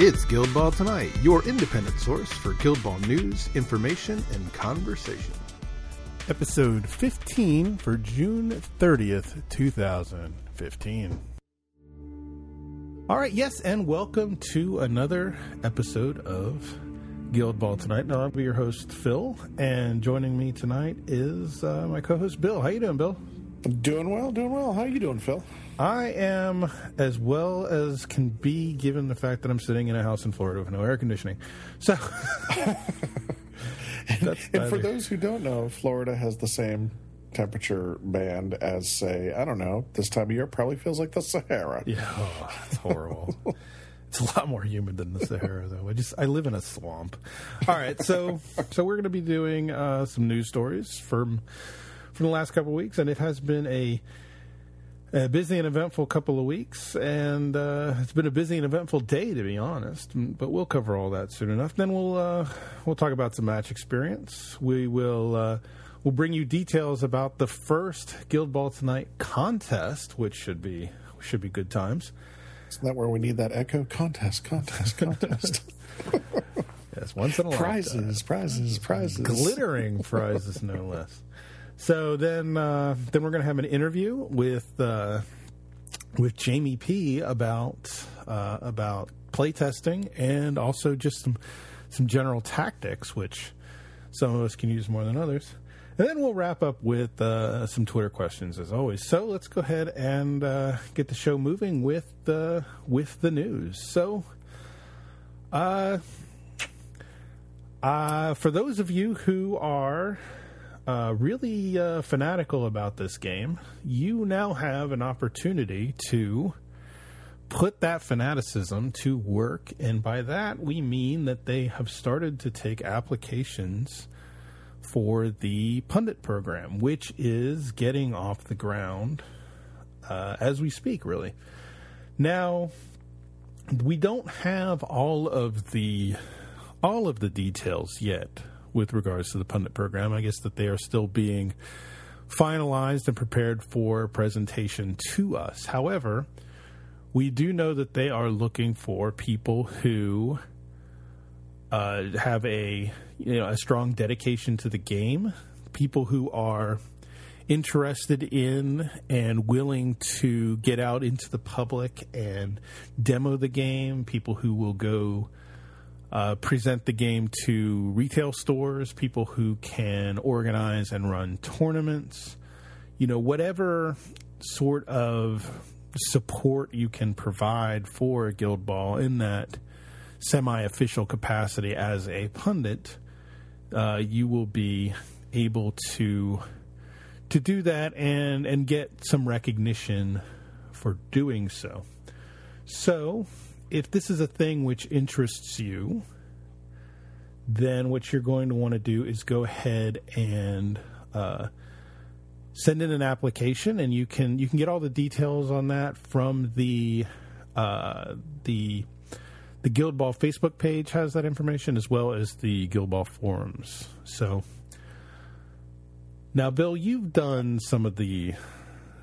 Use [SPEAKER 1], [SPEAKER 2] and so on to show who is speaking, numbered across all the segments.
[SPEAKER 1] It's Guild Ball Tonight, your independent source for Guild Ball news, information, and conversation.
[SPEAKER 2] Episode 15 for June 30th, 2015. All right, yes, and welcome to another episode of Guild Ball Tonight. Now, I'll be your host, Phil, and joining me tonight is uh, my co-host, Bill. How you doing, Bill?
[SPEAKER 3] Doing well, doing well. How are you doing, Phil?
[SPEAKER 2] I am as well as can be, given the fact that I'm sitting in a house in Florida with no air conditioning. So,
[SPEAKER 3] and, and for those who don't know, Florida has the same temperature band as, say, I don't know, this time of year probably feels like the Sahara.
[SPEAKER 2] Yeah, oh, it's horrible. it's a lot more humid than the Sahara, though. I just I live in a swamp. All right, so so we're going to be doing uh, some news stories from from the last couple of weeks, and it has been a, a busy and eventful couple of weeks, and uh, it's been a busy and eventful day, to be honest. But we'll cover all that soon enough. Then we'll uh, we'll talk about some match experience. We will uh, we'll bring you details about the first Guild Ball Tonight contest, which should be should be good times.
[SPEAKER 3] Isn't that where we need that echo contest, contest, contest?
[SPEAKER 2] yes, once in a
[SPEAKER 3] prizes,
[SPEAKER 2] lifetime.
[SPEAKER 3] prizes, prizes,
[SPEAKER 2] glittering prizes, no less. So then, uh, then we're going to have an interview with uh, with Jamie P about uh, about playtesting and also just some some general tactics, which some of us can use more than others. And then we'll wrap up with uh, some Twitter questions, as always. So let's go ahead and uh, get the show moving with the with the news. So, uh, uh, for those of you who are uh, really uh, fanatical about this game, you now have an opportunity to put that fanaticism to work. And by that, we mean that they have started to take applications for the pundit program, which is getting off the ground uh, as we speak, really. Now, we don't have all of the all of the details yet with regards to the pundit program. I guess that they are still being finalized and prepared for presentation to us. However, we do know that they are looking for people who uh, have a you know a strong dedication to the game, people who are interested in and willing to get out into the public and demo the game, people who will go uh, present the game to retail stores, people who can organize and run tournaments, you know, whatever sort of support you can provide for Guild Ball in that semi official capacity as a pundit, uh, you will be able to to do that and and get some recognition for doing so. So, if this is a thing which interests you, then what you're going to want to do is go ahead and uh, send in an application, and you can you can get all the details on that from the uh, the the Guild Ball Facebook page has that information as well as the Guild Ball forums. So now, Bill, you've done some of the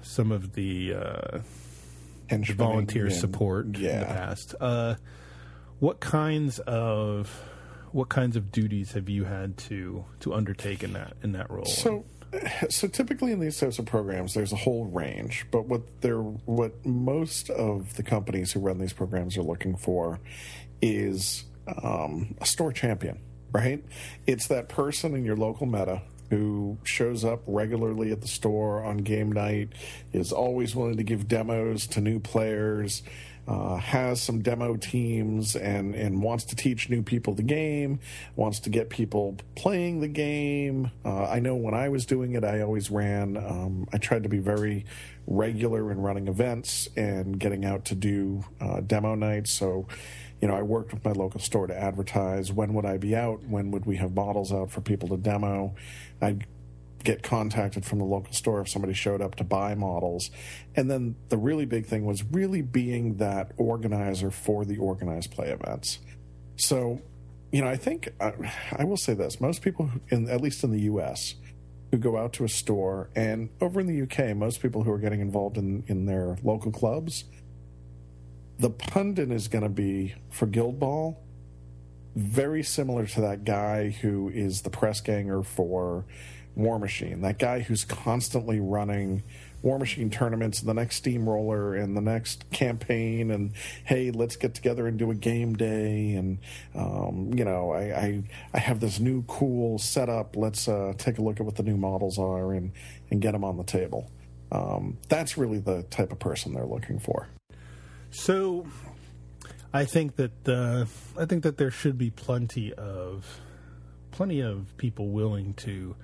[SPEAKER 2] some of the uh, volunteer support
[SPEAKER 3] yeah.
[SPEAKER 2] in the past. Uh, what kinds of what kinds of duties have you had to to undertake in that in that role?
[SPEAKER 3] So, so typically in these types of programs, there's a whole range. But what they're what most of the companies who run these programs are looking for is um, a store champion, right? It's that person in your local meta who shows up regularly at the store on game night, is always willing to give demos to new players, uh, has some demo teams, and, and wants to teach new people the game, wants to get people playing the game. Uh, I know when I was doing it, I always ran, um, I tried to be very regular in running events and getting out to do uh, demo nights. So, you know, I worked with my local store to advertise when would I be out, when would we have models out for people to demo. I'd get contacted from the local store if somebody showed up to buy models. And then the really big thing was really being that organizer for the organized play events. So, you know, I think I, I will say this: most people, in at least in the U.S., who go out to a store, and over in the UK, most people who are getting involved in in their local clubs the pundit is going to be for Guild Ball very similar to that guy who is the press ganger for Warmachine. That guy who's constantly running Warmachine tournaments and the next Steamroller and the next campaign and hey, let's get together and do a game day and um, you know I, I, I have this new cool setup. Let's uh, take a look at what the new models are and and get them on the table. Um, that's really the type of person they're looking for.
[SPEAKER 2] So, I think that uh, I think that there should be plenty of plenty of people willing to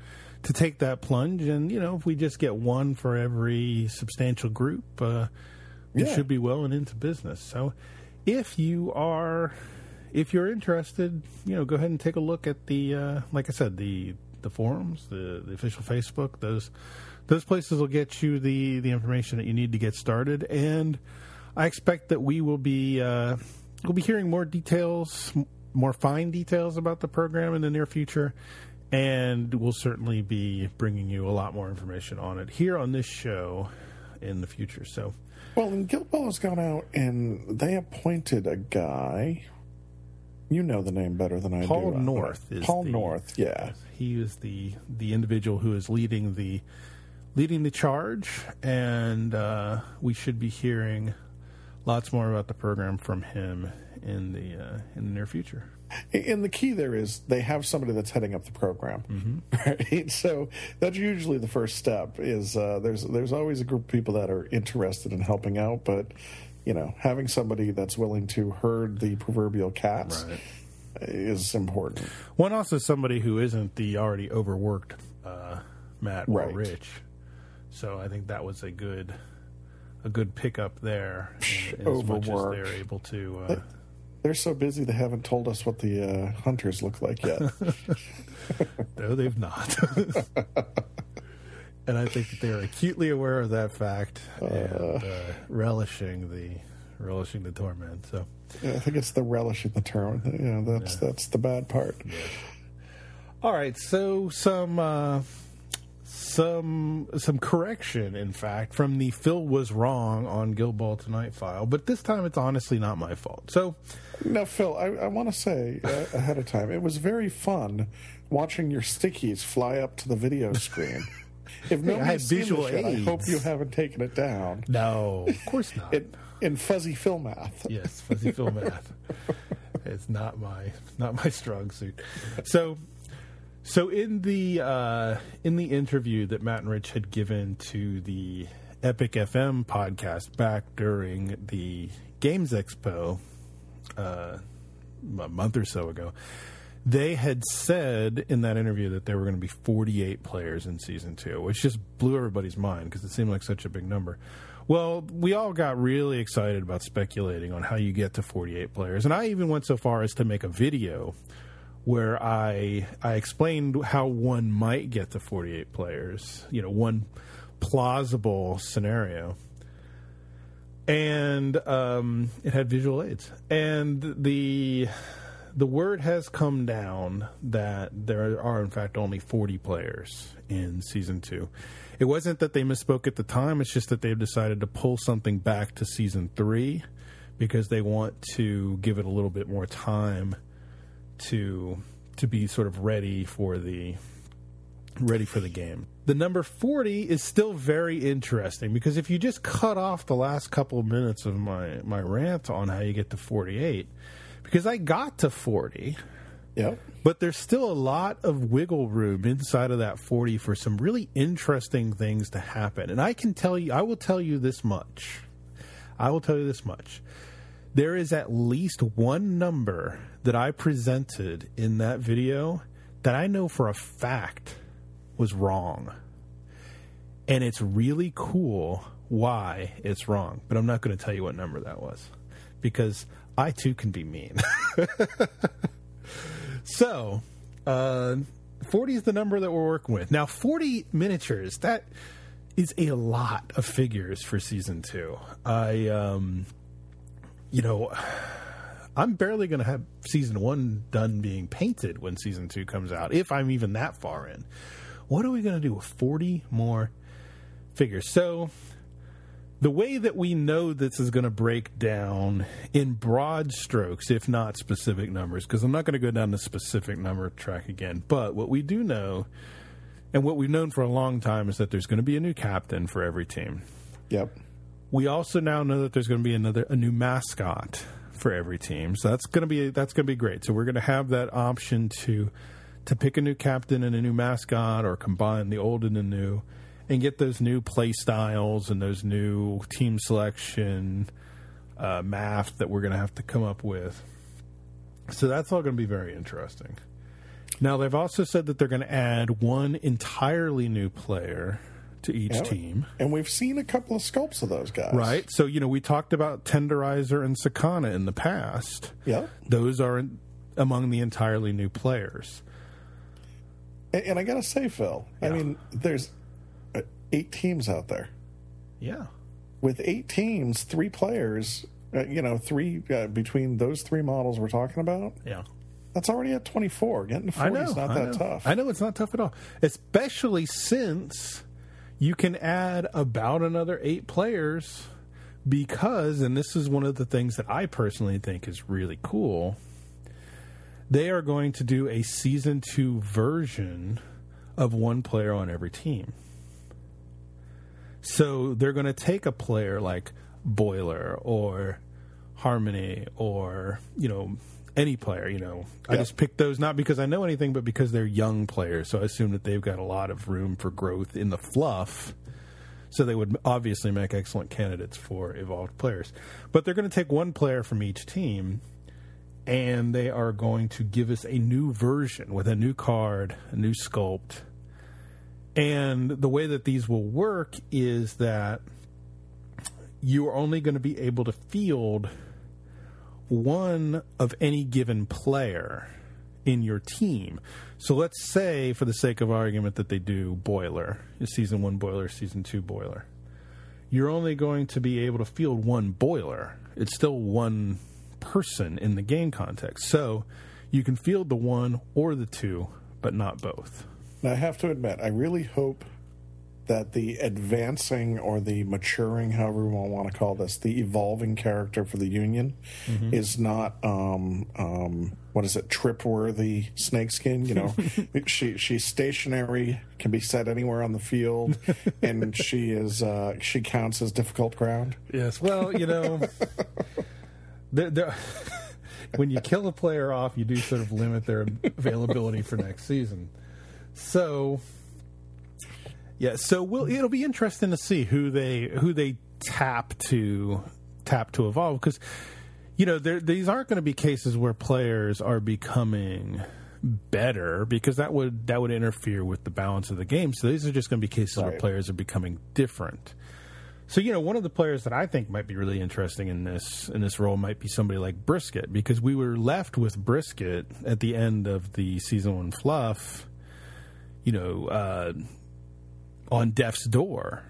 [SPEAKER 2] to take that plunge, and you know, if we just get one for every substantial group, uh, it
[SPEAKER 3] Yeah.
[SPEAKER 2] should be well and into business. So, if you are if you're interested, you know, go ahead and take a look at the uh, like I said the the forums, the the official Facebook. Those those places will get you the the information that you need to get started, and I expect that we will be uh, we'll be hearing more details, more fine details about the program in the near future, and we'll certainly be bringing you a lot more information on it here on this show in the future. So.
[SPEAKER 3] Well, and Guild Ball has gone out and they appointed a guy. You know the name better than I
[SPEAKER 2] Paul
[SPEAKER 3] do.
[SPEAKER 2] North is
[SPEAKER 3] Paul
[SPEAKER 2] the-
[SPEAKER 3] North, yeah.
[SPEAKER 2] He is the the individual who is leading the leading the charge, and uh, we should be hearing lots more about the program from him in the uh, in the near future.
[SPEAKER 3] And the key there is they have somebody that's heading up the program,
[SPEAKER 2] Mm-hmm.
[SPEAKER 3] right? So that's usually the first step. Is uh, there's there's always a group of people that are interested in helping out, but you know, having somebody that's willing to herd the proverbial cats
[SPEAKER 2] Right.
[SPEAKER 3] is important.
[SPEAKER 2] One also somebody who isn't the already overworked uh, Matt or
[SPEAKER 3] Right.
[SPEAKER 2] Rich. So I think that was a good a good pickup there. In as much as they're able to. Uh,
[SPEAKER 3] They're so busy they haven't told us what the uh, hunters look like yet.
[SPEAKER 2] No, they've not. and I think that they're acutely aware of that fact and uh, relishing the relishing the torment. So,
[SPEAKER 3] Yeah, I think it's the relishing the torment. You know, that's that's the bad part.
[SPEAKER 2] all right. So some uh, some some correction, in fact, from the Phil was wrong on Guild Ball Tonight file, but this time it's honestly not my fault. So,
[SPEAKER 3] Now, Phil, I, I want to say uh, ahead of time, it was very fun watching your stickies fly up to the video screen. If
[SPEAKER 2] I had
[SPEAKER 3] nobody's seen
[SPEAKER 2] visual
[SPEAKER 3] this yet, I hope you haven't taken it down.
[SPEAKER 2] no, of course not.
[SPEAKER 3] In, in fuzzy Phil math.
[SPEAKER 2] Yes, fuzzy Phil math. it's not my not my strong suit. So, so in the uh, in the interview that Matt and Rich had given to the Epic FM podcast back during the Games Expo uh, a month or so ago, they had said in that interview that there were going to be 48 players in season two, which just blew everybody's mind because it seemed like such a big number. Well, we all got really excited about speculating on how you get to 48 players, and I even went so far as to make a video where I I explained how one might get to 48 players, you know, one plausible scenario and um, it had visual aids. And the the word has come down that there are in fact only 40 players in season two. It wasn't that they misspoke at the time; it's just that they've decided to pull something back to season three because they want to give it a little bit more time to to be sort of ready for the ready for the game. The number 40 is still very interesting because if you just cut off the last couple of minutes of my, my rant on how you get to 48, because I got to 40,
[SPEAKER 3] Yep.
[SPEAKER 2] but there's still a lot of wiggle room inside of that 40 for some really interesting things to happen. And I can tell you, I will tell you this much. I will tell you this much. There is at least one number that I presented in that video that I know for a fact was wrong. And it's really cool why it's wrong. But I'm not going to tell you what number that was because I too can be mean. so, uh, 40 is the number that we're working with. Now, 40 miniatures, that is a lot of figures for season two. I, um, you know, I'm barely going to have season one done being painted when season two comes out, if I'm even that far in. What are we going to do with 40 more figures? So, the way that we know this is going to break down in broad strokes, if not specific numbers, because I'm not going to go down the specific number track again, but what we do know, and what we've known for a long time, is that there's going to be a new captain for every team.
[SPEAKER 3] Yep.
[SPEAKER 2] We also now know that there's going to be another a new mascot for every team, so that's to be that's to be great. So we're to have that option to to pick a new captain and a new mascot, or combine the old and the new and get those new play styles and those new team selection uh, math that we're to have to come up with. So that's all to be very interesting. Now they've also said that they're going to add one entirely new player to each
[SPEAKER 3] Yeah,
[SPEAKER 2] team.
[SPEAKER 3] And we've seen a couple of sculpts of those guys.
[SPEAKER 2] Right. So, you know, we talked about Tenderizer and Sakana in the past.
[SPEAKER 3] Yeah.
[SPEAKER 2] Those are among the entirely new players.
[SPEAKER 3] And, and I got to say, Phil, I mean, there's uh, eight teams out there.
[SPEAKER 2] Yeah.
[SPEAKER 3] With eight teams, three players, uh, you know, three uh, between those three models we're talking about,
[SPEAKER 2] Yeah.
[SPEAKER 3] that's already at 24. Getting to 40
[SPEAKER 2] I know.
[SPEAKER 3] is not
[SPEAKER 2] I
[SPEAKER 3] that
[SPEAKER 2] know.
[SPEAKER 3] tough.
[SPEAKER 2] I know it's not tough at all, especially since you can add about another eight players because, and this is one of the things that I personally think is really cool. They are going to do a season two version of one player on every team. So they're going to take a player like Boiler or Harmony or, you know, any player, you know. I just picked those not because I know anything, but because they're young players. So I assume that they've got a lot of room for growth in the fluff. So they would obviously make excellent candidates for evolved players. But they're going to take one player from each team and they are going to give us a new version with a new card, a new sculpt. And the way that these will work is that you are only going to be able to field one of any given player in your team. So let's say, for the sake of argument, that they do Boiler, season one Boiler, season two Boiler. You're only going to be able to field one Boiler. It's still one person in the game context. So you can field the one or the two, but not both.
[SPEAKER 3] Now, I have to admit, I really hope that the advancing or the maturing, however we want to call this, the evolving character for the Union
[SPEAKER 2] Mm-hmm.
[SPEAKER 3] is not um, um, what is it, trip-worthy snakeskin. You know, she she's stationary, can be set anywhere on the field, and she is uh, she counts as difficult ground.
[SPEAKER 2] Yes. Well, you know, there, there, when you kill a player off, you do sort of limit their availability for next season. So, yeah. So we'll, it'll be interesting to see who they who they tap to tap to evolve because you know there, these aren't going to be cases where players are becoming better because that would that would interfere with the balance of the game. So these are just going to be cases where players are becoming different. So you know, one of the players that I think might be really interesting in this in this role might be somebody like Brisket because we were left with Brisket at the end of the season one fluff. You know, uh, on Death's Door.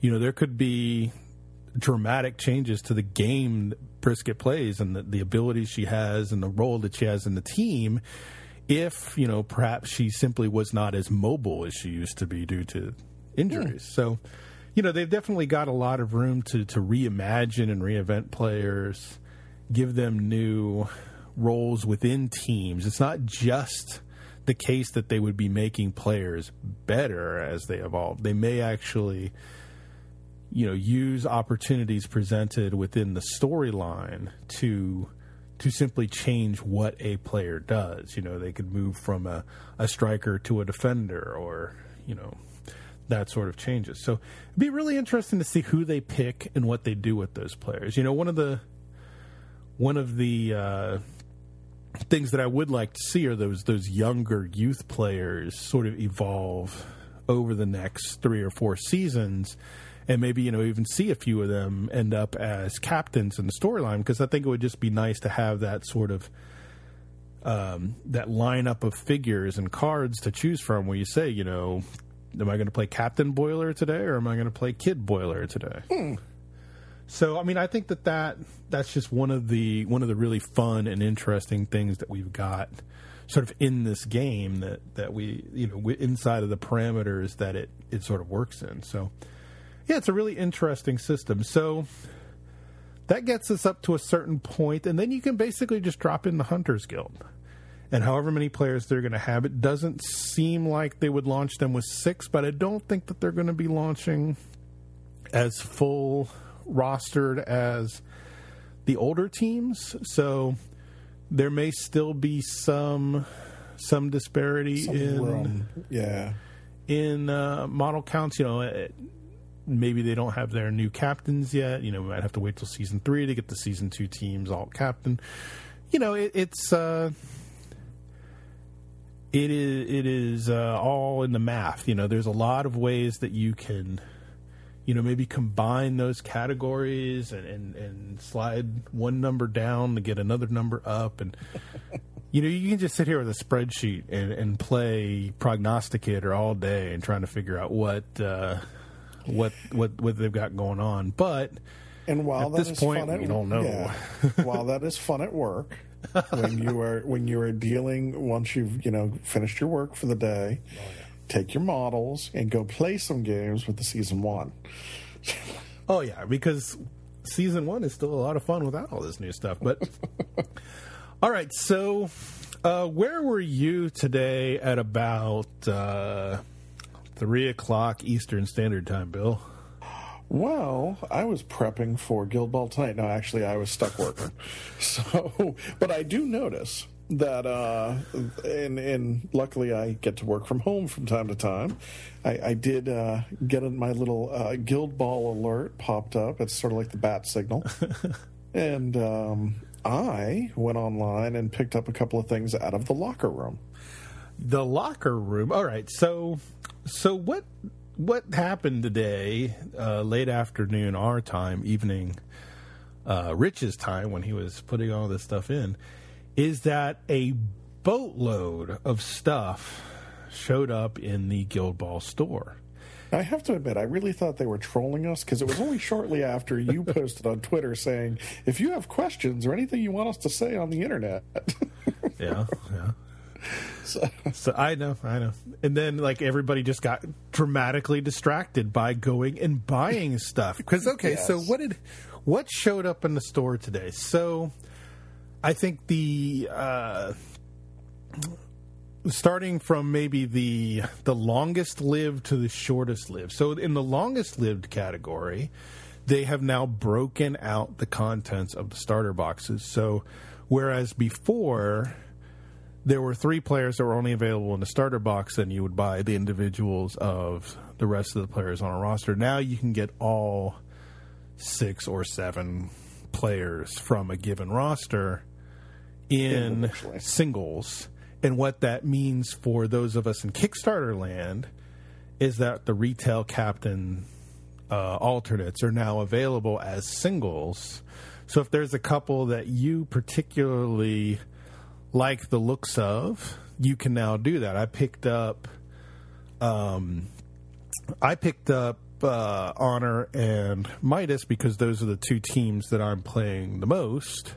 [SPEAKER 2] You know, there could be dramatic changes to the game Brisket plays and the, the abilities she has and the role that she has in the team if, you know, perhaps she simply was not as mobile as she used to be due to injuries. Hmm. So, you know, they've definitely got a lot of room to, to reimagine and reinvent players, give them new roles within teams. It's not just the case that they would be making players better as they evolve. They may actually, you know, use opportunities presented within the storyline to to simply change what a player does. You know, they could move from a, a striker to a defender or, you know, that sort of changes. So it'd be really interesting to see who they pick and what they do with those players. You know, one of the one of the uh, things that I would like to see are those those younger youth players sort of evolve over the next three or four seasons, and maybe you know even see a few of them end up as captains in the storyline because I think it would just be nice to have that sort of um, that lineup of figures and cards to choose from where you say you know am I going to play Captain Boiler today or am I going to play Kid Boiler today? So I mean, I think that, that that's just one of the one of the really fun and interesting things that we've got sort of in this game that that we you know wi- inside of the parameters that it it sort of works in. So yeah, it's a really interesting system. So that gets us up to a certain point, and then you can basically just drop in the Hunters Guild. And however many players they're going to have, it doesn't seem like they would launch them with six, but I don't think that they're going to be launching as full rostered as the older teams. So there may still be some some disparity
[SPEAKER 3] Some
[SPEAKER 2] in
[SPEAKER 3] room. Yeah.
[SPEAKER 2] in uh, model counts. You know, it, maybe they don't have their new captains yet. You know, we might have to wait till season three to get the season two teams all captain. You know, it, it's uh, it is it is uh, all in the math. You know, there's a lot of ways that you can. You know, maybe combine those categories and, and, and slide one number down to get another number up, and you know, you can just sit here with a spreadsheet and, and play prognosticator all day and trying to figure out what uh, what what what they've got going on. But
[SPEAKER 3] And while
[SPEAKER 2] At
[SPEAKER 3] that
[SPEAKER 2] this
[SPEAKER 3] is
[SPEAKER 2] point,
[SPEAKER 3] fun at,
[SPEAKER 2] we don't know.
[SPEAKER 3] yeah, while that is fun at work, when you are when you are dealing once you've you know finished your work for the day, take your models and go play some games with the season one.
[SPEAKER 2] oh yeah, because season one is still a lot of fun without all this new stuff. But all right, so uh, where were you today at about uh, three o'clock Eastern Standard Time, Bill?
[SPEAKER 3] Well, I was prepping for Guild Ball tonight. No, actually, I was stuck working. So, but I do notice that, uh, and and luckily I get to work from home from time to time. I, I did uh, get in my little uh, Guild Ball alert popped up. It's sort of like the bat signal, and um, I went online and picked up a couple of things out of the locker room.
[SPEAKER 2] the locker room. All right, so so what what happened today, uh, late afternoon our time, evening, uh, Rich's time when he was putting all this stuff in, is that a boatload of stuff showed up in the Guild Ball store.
[SPEAKER 3] I have to admit, I really thought they were trolling us because it was only shortly after you posted on Twitter saying, if you have questions or anything you want us to say on the internet.
[SPEAKER 2] Yeah, yeah.
[SPEAKER 3] so,
[SPEAKER 2] So I know, I know. And then like everybody just got dramatically distracted by going and buying stuff. Because okay, so what did what showed up in the store today? So I think the uh starting from maybe the the longest lived to the shortest lived. So in the longest lived category, they have now broken out the contents of the starter boxes. So whereas before there were three players that were only available in the starter box, then you would buy the individuals of the rest of the players on a roster. Now you can get all six or seven players from a given roster in singles. And what that means for those of us in Kickstarter land is that the retail captain uh, alternates are now available as singles. So if there's a couple that you particularly like the looks of, you can now do that. I picked up, um, I picked up uh, Honor and Midas because those are the two teams that I'm playing the most,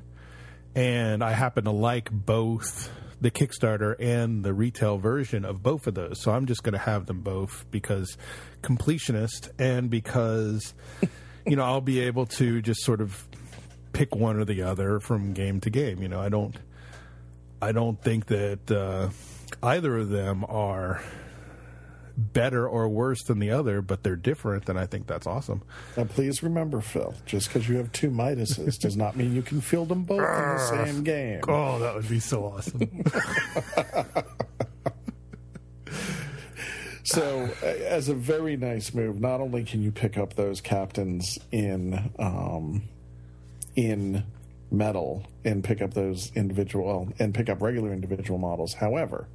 [SPEAKER 2] and I happen to like both the Kickstarter and the retail version of both of those. So I'm just going to have them both because completionist and because you know I'll be able to just sort of pick one or the other from game to game. You know, I don't. I don't think that uh, either of them are better or worse than the other, but they're different, and I think that's awesome.
[SPEAKER 3] now, please remember, Phil, just because you have two Midases does not mean you can field them both in the same game.
[SPEAKER 2] Oh, that would be so awesome.
[SPEAKER 3] So, as a very nice move, not only can you pick up those captains in um, in metal and pick up those individual and pick up regular individual models. However,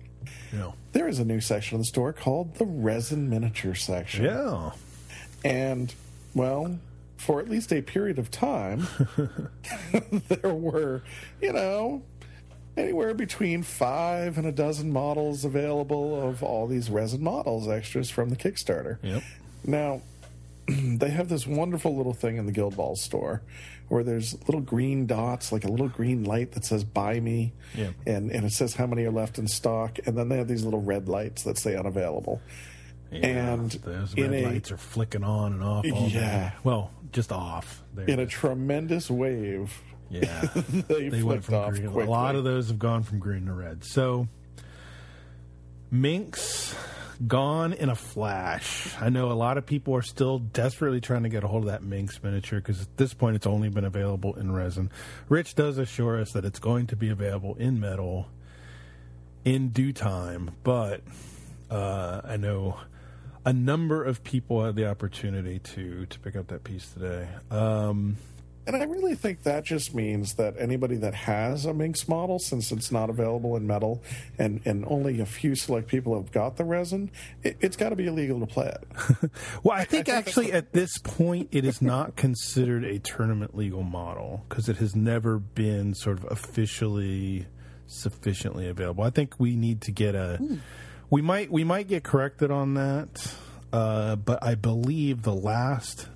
[SPEAKER 2] yeah.
[SPEAKER 3] there is a new section of the store called the resin miniature section.
[SPEAKER 2] Yeah.
[SPEAKER 3] And, well, for at least a period of time, there were, you know, anywhere between five and a dozen models available of all these resin models extras from the Kickstarter.
[SPEAKER 2] Yep.
[SPEAKER 3] Now, they have this wonderful little thing in the Guild Ball store where there's little green dots, like a little green light that says buy me.
[SPEAKER 2] Yeah.
[SPEAKER 3] And, and it says how many are left in stock. And then they have these little red lights that say unavailable.
[SPEAKER 2] Yeah,
[SPEAKER 3] and
[SPEAKER 2] those red
[SPEAKER 3] a
[SPEAKER 2] lights are flicking on and off. All
[SPEAKER 3] Yeah.
[SPEAKER 2] day. Well, just off. They're
[SPEAKER 3] in a tremendous wave,
[SPEAKER 2] yeah.
[SPEAKER 3] they,
[SPEAKER 2] they went from
[SPEAKER 3] off
[SPEAKER 2] green.
[SPEAKER 3] quickly.
[SPEAKER 2] A lot of those have gone from green to red. So, Minx gone in a flash. I know a lot of people are still desperately trying to get a hold of that Minx miniature because at this point it's only been available in resin. Rich does assure us that it's going to be available in metal in due time, but uh, I know a number of people had the opportunity to to pick up that piece today. Um,
[SPEAKER 3] And I really think that just means that anybody that has a Minx model, since it's not available in metal and, and only a few select people have got the resin, it, it's got to be illegal to play it.
[SPEAKER 2] Well, I think actually at this point it is not considered a tournament legal model because it has never been sort of officially sufficiently available. I think we need to get a we might we might get corrected on that, uh, but I believe the last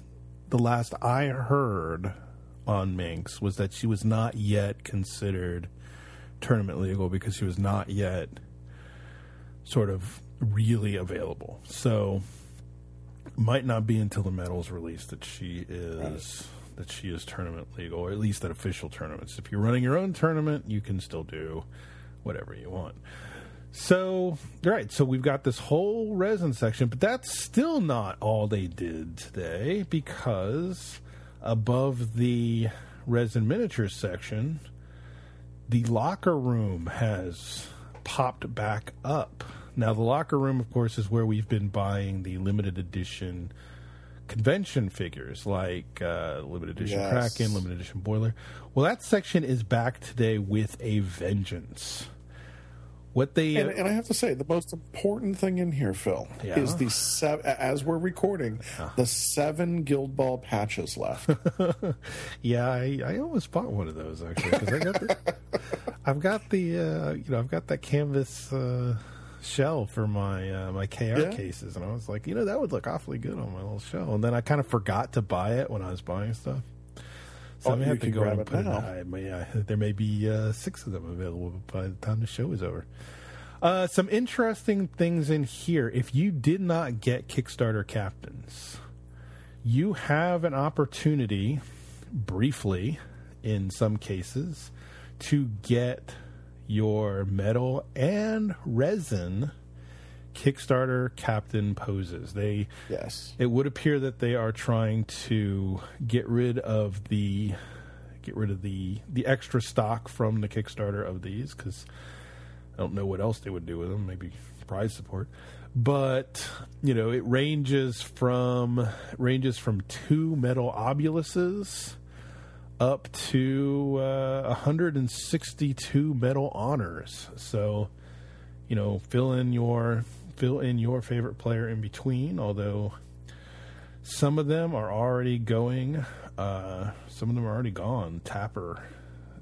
[SPEAKER 2] the last I heard on Minx was that she was not yet considered tournament legal because she was not yet sort of really available. So might not be until the metal's released that she is that she is tournament legal, or at least at official tournaments. If you're running your own tournament, you can still do whatever you want. So, right, so we've got this whole resin section, but that's still not all they did today because above the resin miniatures section, the locker room has popped back up. Now, the locker room, of course, is where we've been buying the limited edition convention figures like uh, limited edition
[SPEAKER 3] Yes.
[SPEAKER 2] Kraken, limited edition Boiler. Well, that section is back today with a vengeance. What they
[SPEAKER 3] And, and I have to say, the most important thing in here, Phil,
[SPEAKER 2] Yeah.
[SPEAKER 3] is the seven, as we're recording, the seven Guild Ball patches left.
[SPEAKER 2] Yeah, I, I almost bought one of those actually because I got the, I've got the uh, you know I've got that canvas uh, shell for my uh, my KR
[SPEAKER 3] Yeah.
[SPEAKER 2] cases, and I was like, you know, that would look awfully good on my little shell. And then I kind of forgot to buy it when I was buying stuff. So
[SPEAKER 3] Oh,
[SPEAKER 2] I have to go and put it. I may, uh, there may be uh, six of them available by the time the show is over. Uh, some interesting things in here. If you did not get Kickstarter captains, you have an opportunity, briefly, in some cases, to get your metal and resin Kickstarter captain poses. They
[SPEAKER 3] yes.
[SPEAKER 2] it would appear that they are trying to get rid of the get rid of the the extra stock from the Kickstarter of these because I don't know what else they would do with them. Maybe prize support, but you know it ranges from it ranges from two metal obuluses up to uh, 162 metal honors. So you know, fill in your fill in your favorite player in between. Although some of them are already going, uh, some of them are already gone. Tapper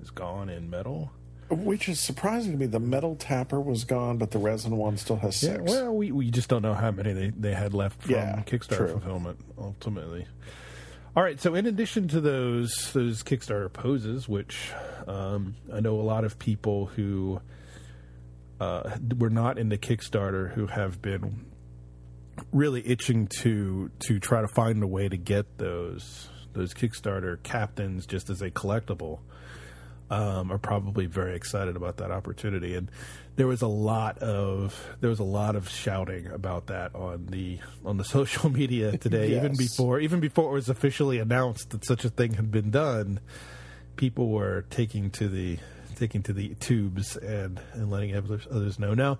[SPEAKER 2] is gone in metal.
[SPEAKER 3] Which is surprising to me. The metal tapper was gone, but the resin one still has six.
[SPEAKER 2] Yeah, well, we, we just don't know how many they, they had left from
[SPEAKER 3] Yeah,
[SPEAKER 2] Kickstarter
[SPEAKER 3] true.
[SPEAKER 2] fulfillment ultimately. All right, so in addition to those those Kickstarter poses, which um, I know a lot of people who uh, were not into Kickstarter who have been really itching to to try to find a way to get those those Kickstarter captains just as a collectible um, are probably very excited about that opportunity. And there was a lot of there was a lot of shouting about that on the on the social media today, even before even before it was officially announced that such a thing had been done. People were taking to the taking to the tubes and and letting others, know. Now,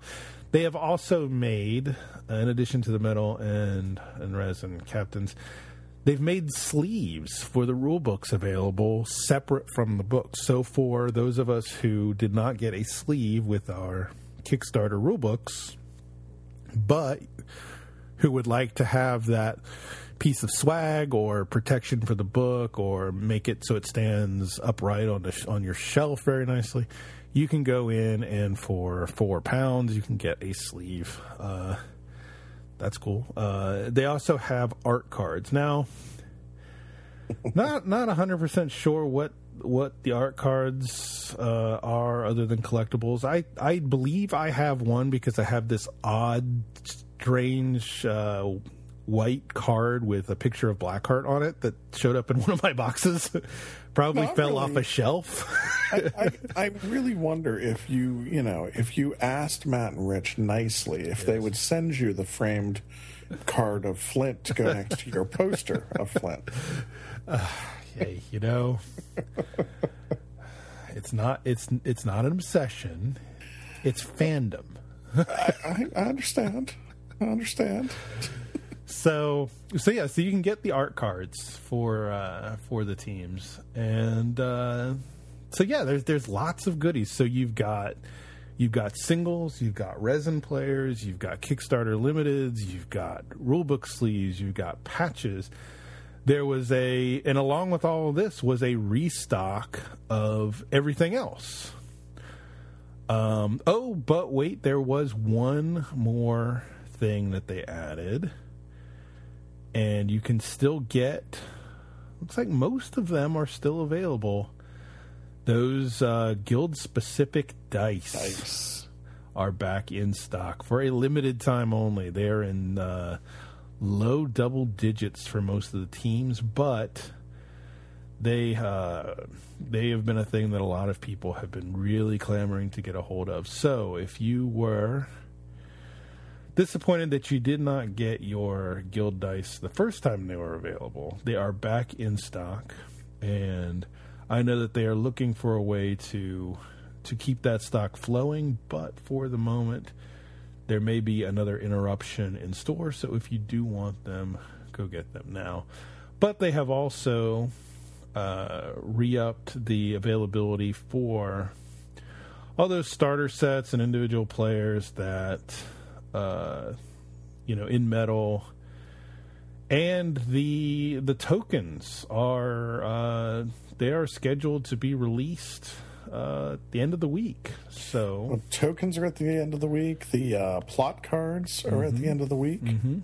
[SPEAKER 2] they have also made, uh, in addition to the metal and and resin captains, they've made sleeves for the rule books available separate from the books. So for those of us who did not get a sleeve with our Kickstarter rule books, but who would like to have that piece of swag or protection for the book or make it so it stands upright on the on your shelf very nicely, you can go in and for four pounds you can get a sleeve. Uh, that's cool. Uh, they also have art cards now. not not hundred percent sure what what the art cards uh, are other than collectibles. I I believe I have one because I have this odd strange uh, white card with a picture of Blackheart on it that showed up in one of my boxes. Probably
[SPEAKER 3] Not
[SPEAKER 2] fell
[SPEAKER 3] really.
[SPEAKER 2] off a shelf.
[SPEAKER 3] I, I, I really wonder if you, you know, if you asked Matt and Rich nicely if they would send you the framed card of Flint to go next to your poster of Flint.
[SPEAKER 2] Uh, hey, you know, it's not it's it's not an obsession. It's fandom.
[SPEAKER 3] I, I understand. I understand.
[SPEAKER 2] So so yeah, so you can get the art cards for uh, for the teams, and uh, so yeah, there's there's lots of goodies. So you've got you've got singles, you've got resin players, you've got Kickstarter limiteds, you've got rulebook sleeves, you've got patches. There was a and along with all of this was a restock of everything else. Um, oh, but wait, there was one more thing that they added and you can still get looks like most of them are still available those uh, guild specific dice,
[SPEAKER 3] Nice.
[SPEAKER 2] are back in stock for a limited time only they're in uh, low double digits for most of the teams but they uh, they have been a thing that a lot of people have been really clamoring to get a hold of so if you were disappointed that you did not get your guild dice the first time they were available. They are back in stock, and I know that they are looking for a way to to keep that stock flowing. But for the moment, there may be another interruption in store. So if you do want them, go get them now. But they have also uh, re-upped the availability for all those starter sets and individual players that uh, you know in metal and the the tokens are uh, they are scheduled to be released uh, at the end of the week so
[SPEAKER 3] Well, tokens are at the end of the week. The uh, plot cards are at the end of the week. Mm-hmm.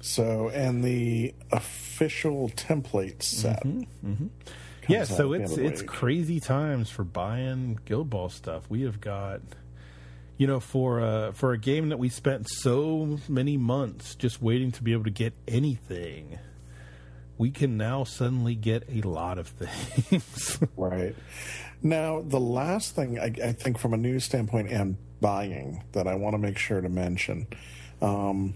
[SPEAKER 3] So, and the official template set.
[SPEAKER 2] Mm-hmm. yeah
[SPEAKER 3] comes out
[SPEAKER 2] so it's
[SPEAKER 3] end of the
[SPEAKER 2] it's
[SPEAKER 3] week.
[SPEAKER 2] crazy times for buying guild ball stuff we have got you know for a for a game that we spent so many months just waiting to be able to get anything we can now suddenly get a lot of things
[SPEAKER 3] Right. Now, the last thing I, I think from a news standpoint and buying that I want to make sure to mention, um,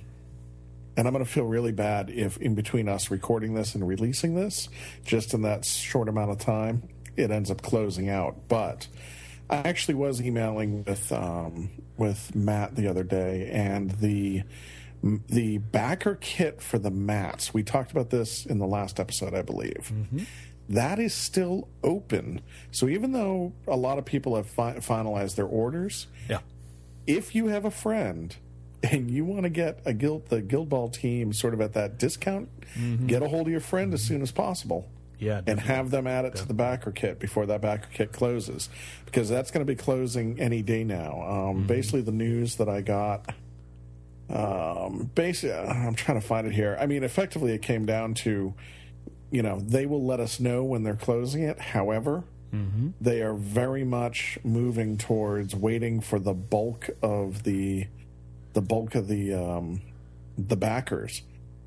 [SPEAKER 3] and I'm going to feel really bad if in between us recording this and releasing this, just in that short amount of time, it ends up closing out. But I actually was emailing with um, with Matt the other day, and the the backer kit for the mats. We talked about this in the last episode, I believe. Mm-hmm. That is still open. So even though a lot of people have fi- finalized their orders,
[SPEAKER 2] yeah
[SPEAKER 3] if you have a friend and you want to get a guild the guild ball team sort of at that discount, mm-hmm. get a hold of your friend as mm-hmm. soon as possible.
[SPEAKER 2] Yeah,
[SPEAKER 3] and have them add it to the backer kit before that backer kit closes, because that's going to be closing any day now. Um, Basically, the news that I got, um, basically, I'm trying to find it here. I mean, effectively, it came down to, you know, they will let us know when they're closing it. However, they are very much moving towards waiting for the bulk of the the bulk of the um, the backers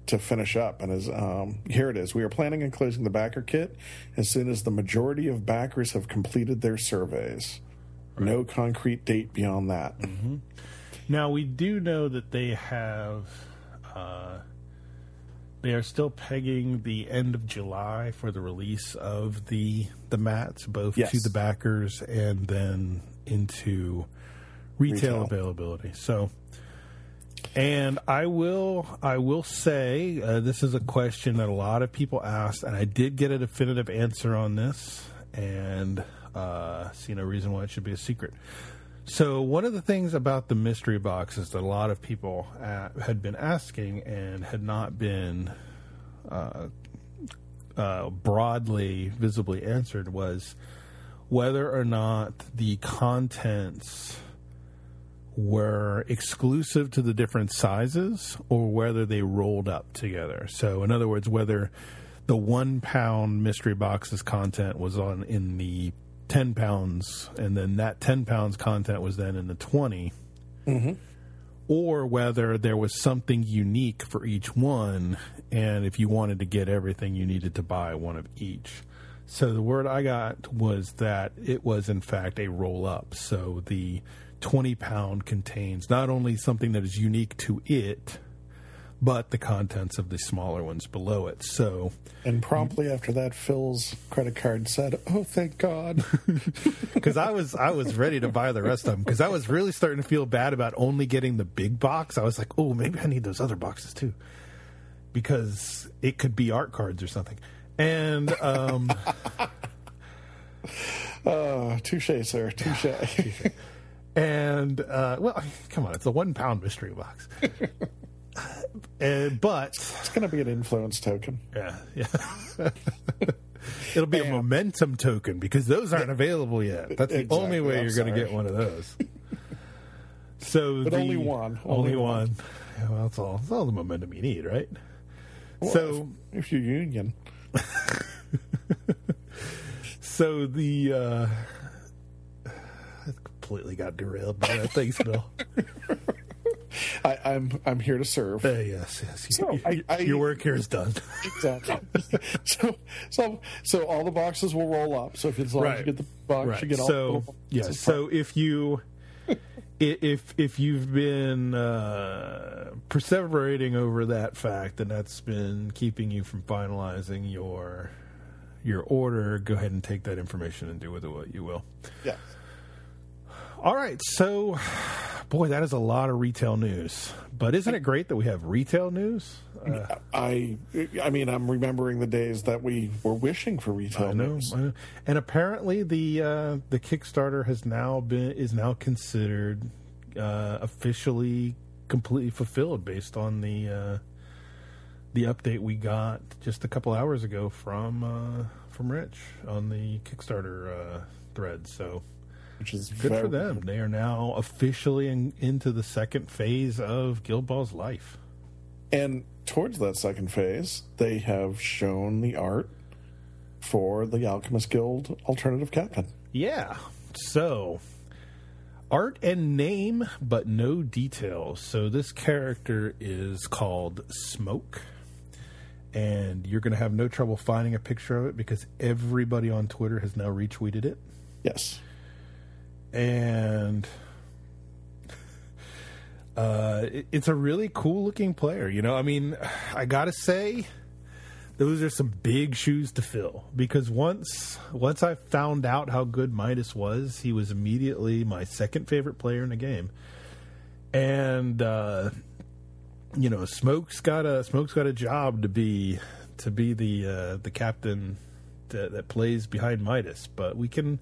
[SPEAKER 3] to finish up. And as um, here it is, we are planning on closing the backer kit as soon as the majority of backers have completed their surveys. No concrete date beyond that.
[SPEAKER 2] Now we do know that they have uh, they are still pegging the end of July for the release of the the mats, both
[SPEAKER 3] Yes.
[SPEAKER 2] to the backers and then into retail,
[SPEAKER 3] Retail.
[SPEAKER 2] availability. So, and I will I will say uh, this is a question that a lot of people asked, and I did get a definitive answer on this, and uh, see no reason why it should be a secret. So one of the things about the mystery boxes that a lot of people uh, had been asking and had not been uh, uh, broadly, visibly answered was whether or not the contents were exclusive to the different sizes or whether they rolled up together. So, in other words, whether the one pound mystery box's content was on in the 10 pounds and then that 10 pounds content was then in the 20 mm-hmm. or whether there was something unique for each one, and if you wanted to get everything, you needed to buy one of each. So the word I got was that it was in fact a roll up. So the 20 pound contains not only something that is unique to it, but the contents of the smaller ones below it. So,
[SPEAKER 3] and promptly after that, Phil's credit card said, "Oh, thank God,"
[SPEAKER 2] because I was I was ready to buy the rest of them because I was really starting to feel bad about only getting the big box. I was like, "Oh, maybe I need those other boxes too," because it could be art cards or something. And um,
[SPEAKER 3] uh, touche, sir, touche.
[SPEAKER 2] and uh, well, come on, it's a one pound mystery box. Uh, but
[SPEAKER 3] it's going to be an influence token.
[SPEAKER 2] Yeah, yeah. It'll be a momentum token because those aren't available yet. That's the exactly. only way I'm you're going to get one of those. So,
[SPEAKER 3] but the, only one.
[SPEAKER 2] Only, only one. one. Yeah, well, that's all. That's all the momentum you need, right?
[SPEAKER 3] Well, so, if, if you're union.
[SPEAKER 2] so the uh, completely got derailed by that. Thanks, Bill.
[SPEAKER 3] I, am I'm, I'm here to serve.
[SPEAKER 2] Uh, yes, yes. So you, I, I, your work here is done.
[SPEAKER 3] Exactly. so so so all the boxes will roll up. So if as long right. as you get the box, right. you get all.
[SPEAKER 2] So yeah. So if you if if you've been uh, perseverating over that fact and that's been keeping you from finalizing your your order, go ahead and take that information and do with it what you will.
[SPEAKER 3] Yeah.
[SPEAKER 2] All right, so boy, that is a lot of retail news. But isn't it great that we have retail news?
[SPEAKER 3] Uh, I, I mean, I'm remembering the days that we were wishing for retail
[SPEAKER 2] I know,
[SPEAKER 3] news.
[SPEAKER 2] I know. And apparently, the uh, the Kickstarter has now been is now considered uh, officially completely fulfilled based on the uh, the update we got just a couple hours ago from uh, from Rich on the Kickstarter uh, thread. So
[SPEAKER 3] which is
[SPEAKER 2] good very, for them. They are now officially in, into the second phase of Guild Ball's life.
[SPEAKER 3] And towards that second phase, they have shown the art for the Alchemist Guild alternative captain.
[SPEAKER 2] Yeah. So, art and name, but no details. So, this character is called Smoke. And you're going to have no trouble finding a picture of it because everybody on Twitter has now retweeted it.
[SPEAKER 3] Yes
[SPEAKER 2] and uh, it, it's a really cool looking player. You know, I mean, I gotta say, those are some big shoes to fill because once once I found out how good Midas was, he was immediately my second favorite player in the game, and uh, you know, Smoke's got a Smoke's got a job to be to be the uh, the captain that, that plays behind Midas, but we can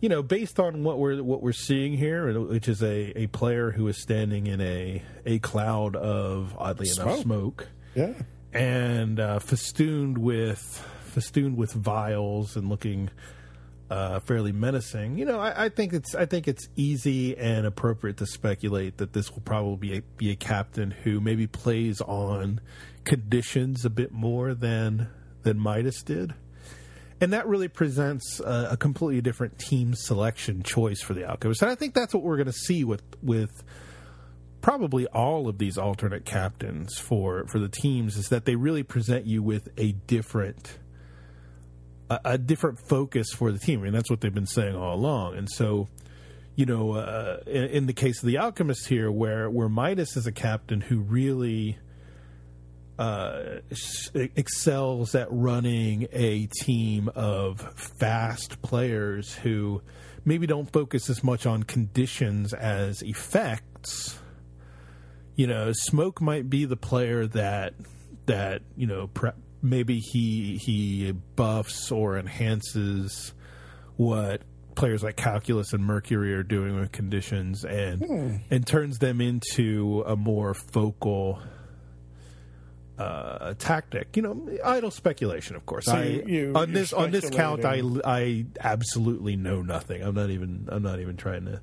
[SPEAKER 2] you know, based on what we're what we're seeing here, which is a, a player who is standing in a a cloud of oddly smoke. enough smoke,
[SPEAKER 3] yeah,
[SPEAKER 2] and uh, festooned with festooned with vials and looking uh, fairly menacing. You know, I, I, think it's I think it's easy and appropriate to speculate that this will probably be a, be a captain who maybe plays on conditions a bit more than than Midas did and that really presents a, a, completely different team selection choice for the Alchemist. And I think that's what we're going to see with with probably all of these alternate captains for for the teams is that they really present you with a different a, a different focus for the team. I mean, that's what they've been saying all along. And so, you know, uh, in, in the case of the Alchemist here, where where Midas is a captain who really uh, excels at running a team of fast players who maybe don't focus as much on conditions as effects. You know, Smoke might be the player that that you know pre- maybe he he buffs or enhances what players like Calculus and Mercury are doing with conditions and hmm. and turns them into a more focal uh, tactic. You know, idle speculation, of course.
[SPEAKER 3] So
[SPEAKER 2] I,
[SPEAKER 3] you,
[SPEAKER 2] on this on this count, I I absolutely know nothing. I'm not even I'm not even trying to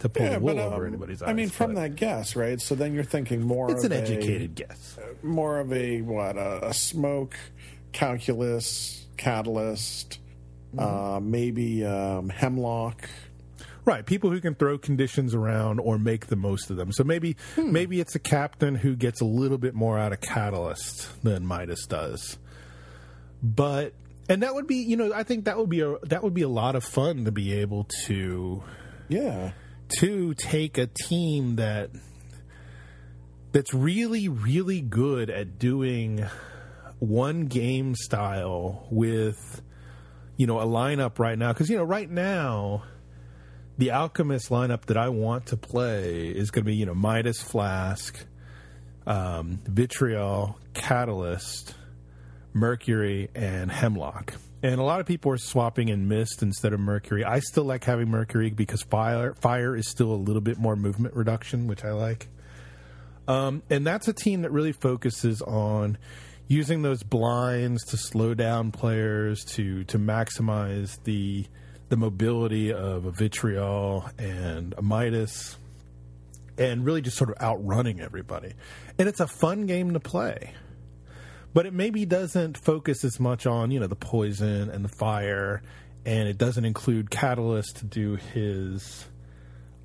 [SPEAKER 2] to pull yeah, wool but, um, over anybody's eyes.
[SPEAKER 3] I mean, from that guess, right? So then you're thinking more.
[SPEAKER 2] It's
[SPEAKER 3] an
[SPEAKER 2] educated a, guess.
[SPEAKER 3] More of a what a, a smoke, calculus, catalyst, mm-hmm. uh, maybe um, hemlock.
[SPEAKER 2] Right, people who can throw conditions around or make the most of them. So maybe
[SPEAKER 3] Hmm.
[SPEAKER 2] maybe it's a captain who gets a little bit more out of Catalyst than Midas does. But and that would be, you know, I think that would be a that would be a lot of fun to be able to
[SPEAKER 3] Yeah.
[SPEAKER 2] to take a team that that's really really good at doing one game style with you know a lineup right now because you know right now the alchemist lineup that i want to play is going to be you know midas flask um, vitriol catalyst mercury and hemlock. And a lot of people are swapping in mist instead of mercury. I still like having mercury because fire fire is still a little bit more movement reduction which i like. Um, and that's a team that really focuses on using those blinds to slow down players to to maximize the the mobility of a vitriol and a midas and really just sort of outrunning everybody. And it's a fun game to play but it maybe doesn't focus as much on you know the poison and the fire and it doesn't include catalyst to do his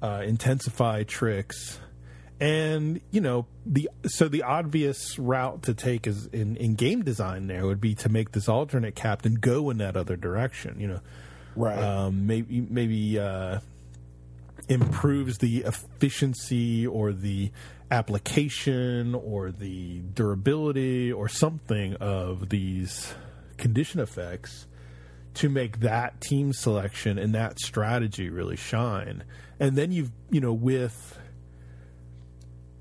[SPEAKER 2] uh, intensify tricks. And you know the so the obvious route to take is in, in game design there would be to make this alternate captain go in that other direction you know
[SPEAKER 3] Right.
[SPEAKER 2] um, maybe maybe uh, improves the efficiency or the application or the durability or something of these condition effects to make that team selection and that strategy really shine. And then you've you know with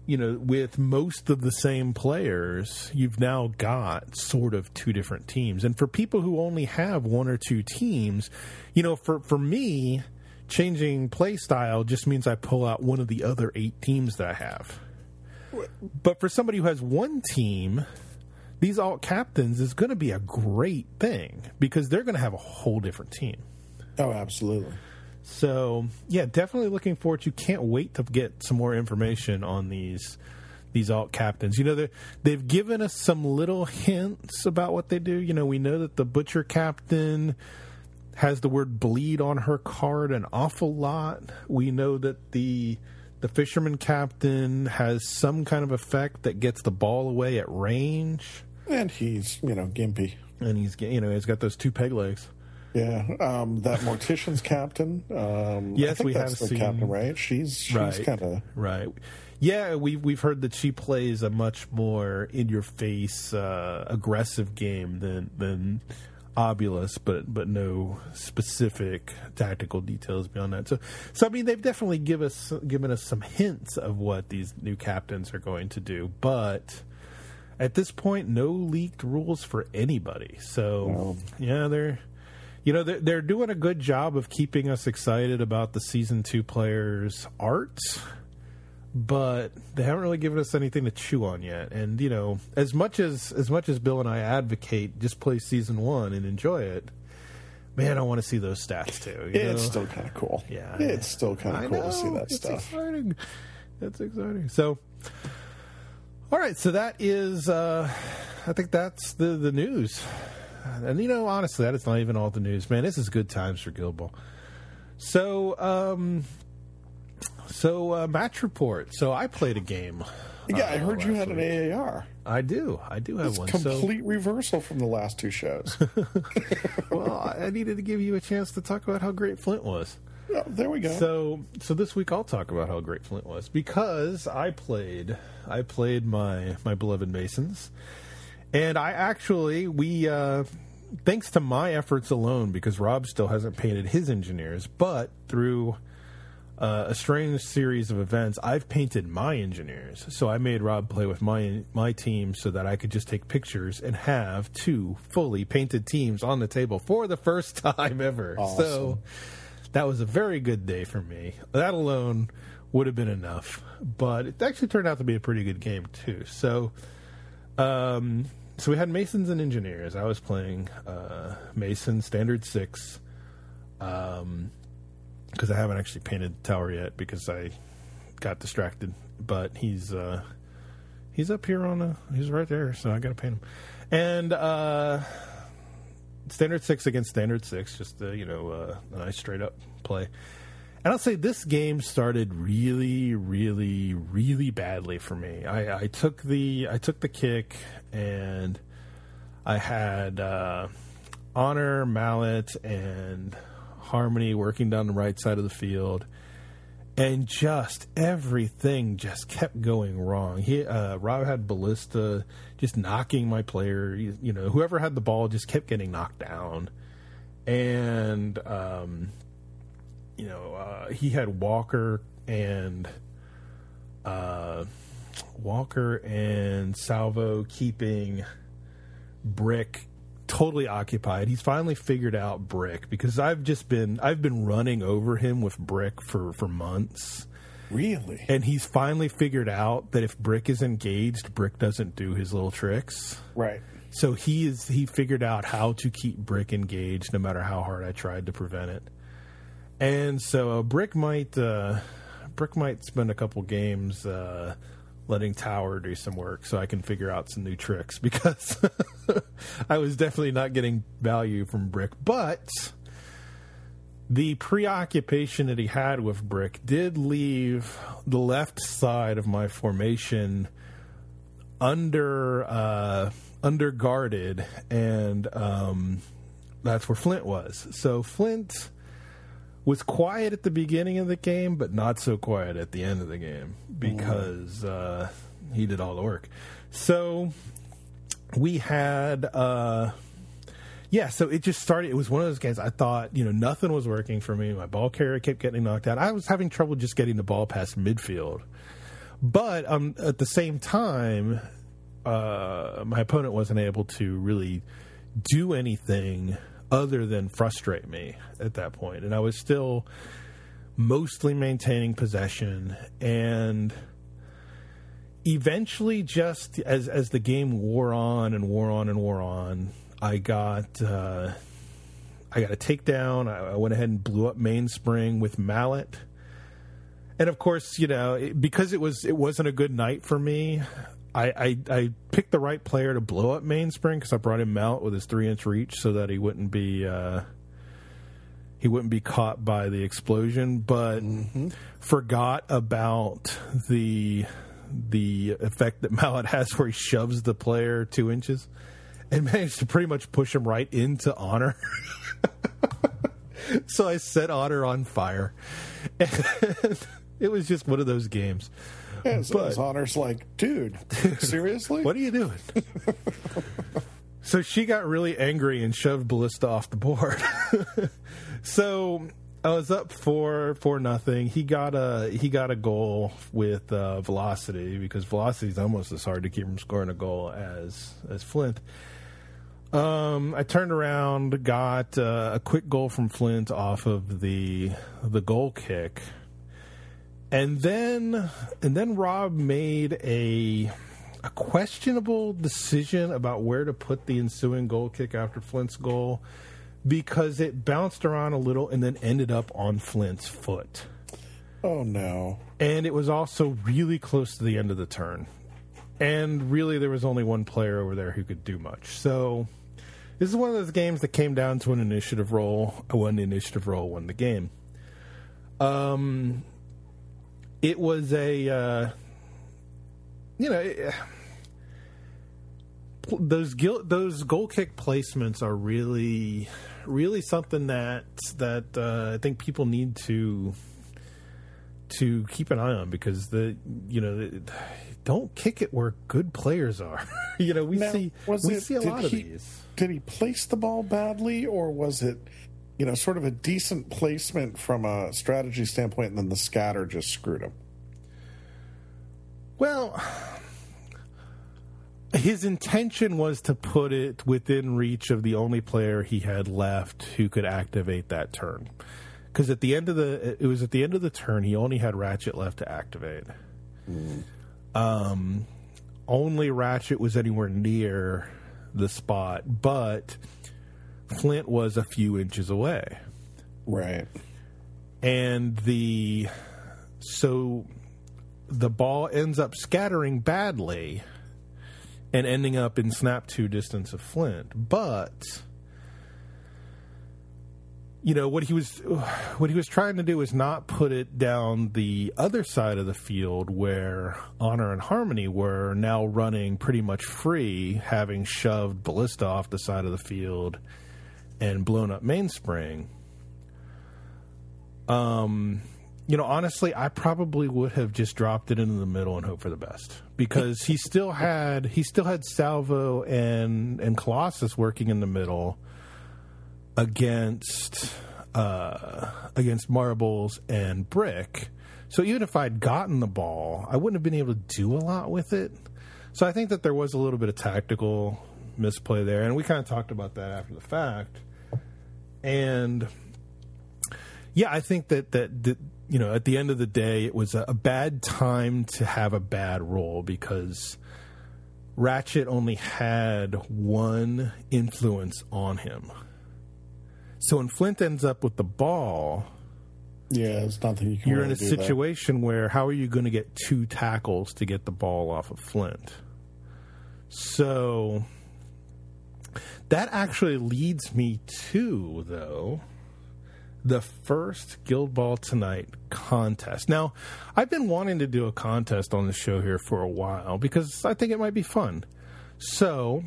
[SPEAKER 2] you know with most of the same players, you've now got sort of two different teams. And for people who only have one or two teams, you know, for for me, changing play style just means I pull out one of the other eight teams that I have. But for somebody who has one team, these alt captains is going to be a great thing because they're going to have a whole different team.
[SPEAKER 3] oh, absolutely.
[SPEAKER 2] So yeah, definitely looking forward to. Can't wait to get some more information on these these alt captains. You know, they they've given us some little hints about what they do. You know, we know that the butcher captain has the word bleed on her card an awful lot. We know that the the fisherman captain has some kind of effect that gets the ball away at range,
[SPEAKER 3] And he's, you know, gimpy.
[SPEAKER 2] and he's you know he's got those two peg legs.
[SPEAKER 3] Yeah, um, that mortician's captain. Um,
[SPEAKER 2] Yes, we
[SPEAKER 3] that's
[SPEAKER 2] have
[SPEAKER 3] the
[SPEAKER 2] seen-
[SPEAKER 3] captain, right? She's she's
[SPEAKER 2] Right.
[SPEAKER 3] kind of
[SPEAKER 2] Right. Yeah, we've we've heard that she plays a much more in your face, uh, aggressive game than than Obulus, but but no specific tactical details beyond that. So so I mean they've definitely give us given us some hints of what these new captains are going to do, but at this point no leaked rules for anybody. So yeah, they're you know they're, they're doing a good job of keeping us excited about the season two players' art, but they haven't really given us anything to chew on yet. And you know, as much as as much as Bill and I advocate just play season one and enjoy it, man, I want to see those stats too. you
[SPEAKER 3] it's
[SPEAKER 2] know?
[SPEAKER 3] still kind of cool.
[SPEAKER 2] Yeah,
[SPEAKER 3] it's still kind of cool to see that
[SPEAKER 2] it's
[SPEAKER 3] stuff.
[SPEAKER 2] Exciting. That's exciting. So, all right. So that is, uh, I think that's the the news. And you know, honestly, that is not even all the news, man. This is good times for Ball. So, um, so uh, match report. So I played a game.
[SPEAKER 3] Yeah, I
[SPEAKER 2] uh,
[SPEAKER 3] heard you had an. AAR.
[SPEAKER 2] I do. I do have
[SPEAKER 3] It's
[SPEAKER 2] one.
[SPEAKER 3] complete reversal from the last two shows.
[SPEAKER 2] Well, I needed to give you a chance to talk about how great Flint was.
[SPEAKER 3] Oh, there we go.
[SPEAKER 2] So, so this week I'll talk about how great Flint was because I played, I played my my beloved Masons, and I actually we, uh, thanks to my efforts alone, because Rob still hasn't painted his engineers, but through uh, a strange series of events, I've painted my engineers. So I made Rob play with my my team so that I could just take pictures and have two fully painted teams on the table for the first time ever. So that was a very good day for me. That alone would have been enough, but it actually turned out to be a pretty good game too. So, um, so we had Masons and Engineers. I was playing uh, Mason Standard Six, um, because I haven't actually painted the tower yet because I got distracted. But he's uh, he's up here on a he's right there, so I got to paint him. And uh, standard six against standard six, just uh, you know uh, a nice straight up play. And I'll say this game started really, really, really badly for me. I, I took the I took the kick and I had uh, Honor, Mallet, and Harmony working down the right side of the field, and just everything just kept going wrong. He uh, Rob had Ballista just knocking my player. You, know, whoever had the ball just kept getting knocked down, and um, you know uh, he had Walker and uh, Walker and Salvo keeping Brick totally occupied. He's finally figured out Brick because I've just been I've been running over him with Brick for for months.
[SPEAKER 3] Really?
[SPEAKER 2] And he's finally figured out that if Brick is engaged, Brick doesn't do his little tricks.
[SPEAKER 3] Right.
[SPEAKER 2] So he is he figured out how to keep Brick engaged no matter how hard I tried to prevent it. And so uh, Brick might uh, Brick might spend a couple games uh, letting Tower do some work so I can figure out some new tricks because I was definitely not getting value from Brick. But the preoccupation that he had with Brick did leave the left side of my formation under uh, under guarded, and um, that's where Flint was. So Flint was quiet at the beginning of the game, but not so quiet at the end of the game because uh, he did all the work. So we had, uh, yeah. So it just started. It was one of those games. I thought, you know, nothing was working for me. My ball carrier kept getting knocked out. I was having trouble just getting the ball past midfield. But um, at the same time, uh, my opponent wasn't able to really do anything other than frustrate me at that point. And I was still mostly maintaining possession and eventually just as as the game wore on and wore on and wore on, I got uh, I got a takedown. I, I went ahead and blew up mainspring with mallet. And of course, you know, because it was it wasn't a good night for me. I, I, I picked the right player to blow up mainspring because I brought him out with his three inch reach so that he wouldn't be uh, he wouldn't be caught by the explosion, but mm-hmm. forgot about the the effect that Mallet has where he shoves the player two inches and managed to pretty much push him right into honor. so I set honor on fire. And it was just one of those games.
[SPEAKER 3] Yeah, so but, Honor's like, dude, seriously?
[SPEAKER 2] what are you doing? so she got really angry and shoved Ballista off the board. so I was up four for nothing. He got a he got a goal with uh, velocity because velocity is almost as hard to keep from scoring a goal as as Flint. Um, I turned around, got uh, a quick goal from Flint off of the the goal kick and then and then Rob made a a questionable decision about where to put the ensuing goal kick after Flint's goal because it bounced around a little and then ended up on Flint's foot.
[SPEAKER 3] Oh no.
[SPEAKER 2] And it was also really close to the end of the turn. And really there was only one player over there who could do much. So this is one of those games that came down to an initiative roll. The initiative roll, won the game. Um it was a uh, you know it, those those goal kick placements are really really something that that uh, I think people need to to keep an eye on because the you know don't kick it where good players are. you know we now, see we it, see a lot he, of these.
[SPEAKER 3] Did he place the ball badly or was it you know, sort of a decent placement from a strategy standpoint, and then the scatter just screwed him.
[SPEAKER 2] Well, his intention was to put it within reach of the only player he had left who could activate that turn. Because at the end of the, it was at the end of the turn, he only had Ratchet left to activate. Mm. Um, only Ratchet was anywhere near the spot, but Flint was a few inches away.
[SPEAKER 3] Right.
[SPEAKER 2] And the so the ball ends up scattering badly and ending up in snap two distance of Flint. But you know what he was what he was trying to do is not put it down the other side of the field where honor and harmony were now running pretty much free having shoved ballista off the side of the field and blown up mainspring um you know honestly i probably would have just dropped it into the middle and hope for the best because he still had he still had salvo and and colossus working in the middle against uh, against marbles and brick. So even if I'd gotten the ball, I wouldn't have been able to do a lot with it. So I think that there was a little bit of tactical misplay there, and we kind of talked about that after the fact. And yeah, I think that that, that you know at the end of the day, it was a, a bad time to have a bad roll because Ratchet only had one influence on him so when Flint ends up with the ball,
[SPEAKER 3] yeah, it's nothing you can.
[SPEAKER 2] You're
[SPEAKER 3] really
[SPEAKER 2] in a situation that. where how are you going to get two tackles to get the ball off of Flint? So that actually leads me to though the first Guild Ball Tonight contest. Now, I've been wanting to do a contest on the show here for a while because I think it might be fun. So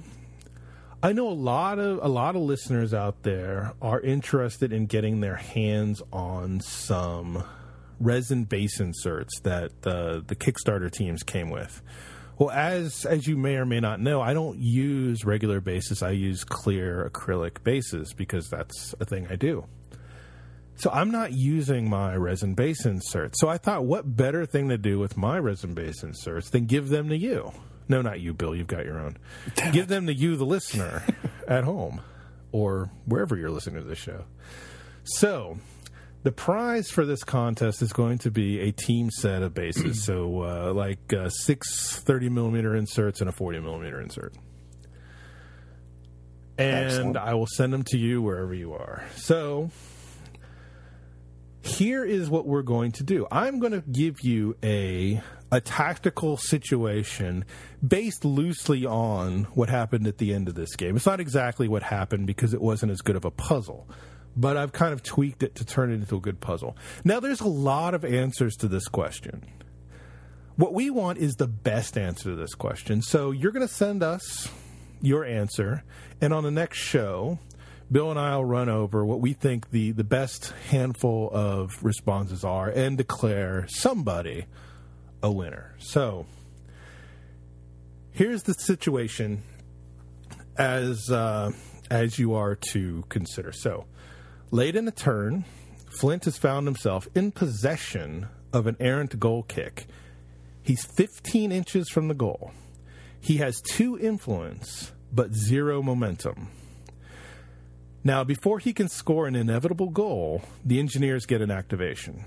[SPEAKER 2] I know a lot of a lot of listeners out there are interested in getting their hands on some resin base inserts that the the Kickstarter teams came with. Well, as as you may or may not know, I don't use regular bases. I use clear acrylic bases because that's a thing I do. So I'm not using my resin base inserts. So I thought, what better thing to do with my resin base inserts than give them to you? No, not you, Bill. You've got your own. Damn Give it. them to you, the listener, at home or wherever you're listening to this show. So, the prize for this contest is going to be a team set of bases. so, uh, like uh, six 30 millimeter inserts and a 40 millimeter insert. And Excellent. I will send them to you wherever you are. So, here is what we're going to do. I'm going to give you a a tactical situation based loosely on what happened at the end of this game. It's not exactly what happened because it wasn't as good of a puzzle, but I've kind of tweaked it to turn it into a good puzzle. Now, there's a lot of answers to this question. What we want is the best answer to this question. So you're going to send us your answer, and on the next show, Bill and I will run over what we think the, the best handful of responses are and declare somebody a winner. So here's the situation as uh, as you are to consider. So late in the turn, Flint has found himself in possession of an errant goal kick. He's 15 inches from the goal. He has two influence, but zero momentum. Now, before he can score an inevitable goal, the engineers get an activation.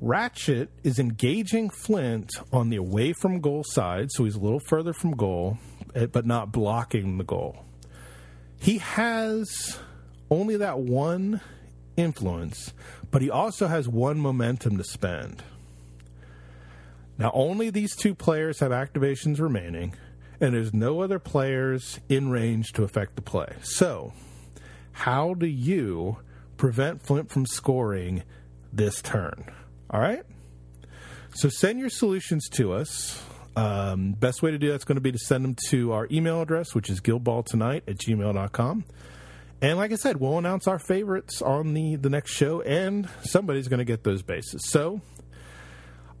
[SPEAKER 2] Ratchet is engaging Flint on the away from goal side, so he's a little further from goal, eh, but not blocking the goal. He has only that one influence, but he also has one momentum to spend. Now, only these two players have activations remaining, and there's no other players in range to affect the play. So, how do you prevent Flint from scoring this turn? All right? So send your solutions to us. Um, best way to do that's going to be to send them to our email address, which is guildballtonight at gmail.com. And like I said, we'll announce our favorites on the, the next show, and somebody's going to get those bases. So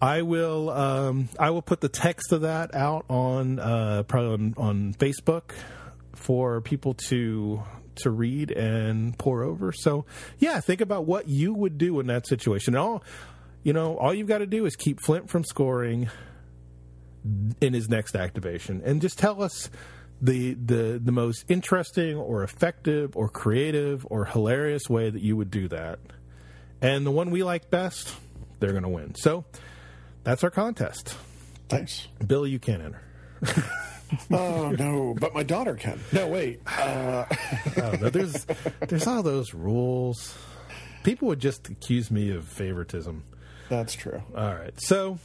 [SPEAKER 2] I will um, I will put the text of that out on uh, probably on, on Facebook for people to to read and pour over. So yeah, think about what you would do in that situation. And all you know, all you've got to do is keep Flint from scoring in his next activation, and just tell us the the the most interesting or effective or creative or hilarious way that you would do that. And the one we like best, they're going to win. So that's our contest.
[SPEAKER 3] Thanks,
[SPEAKER 2] Bill. You can't enter.
[SPEAKER 3] oh no, but my daughter can. No, wait. Uh...
[SPEAKER 2] oh, no, there's there's all those rules. People would just accuse me of favoritism.
[SPEAKER 3] That's true.
[SPEAKER 2] All right. So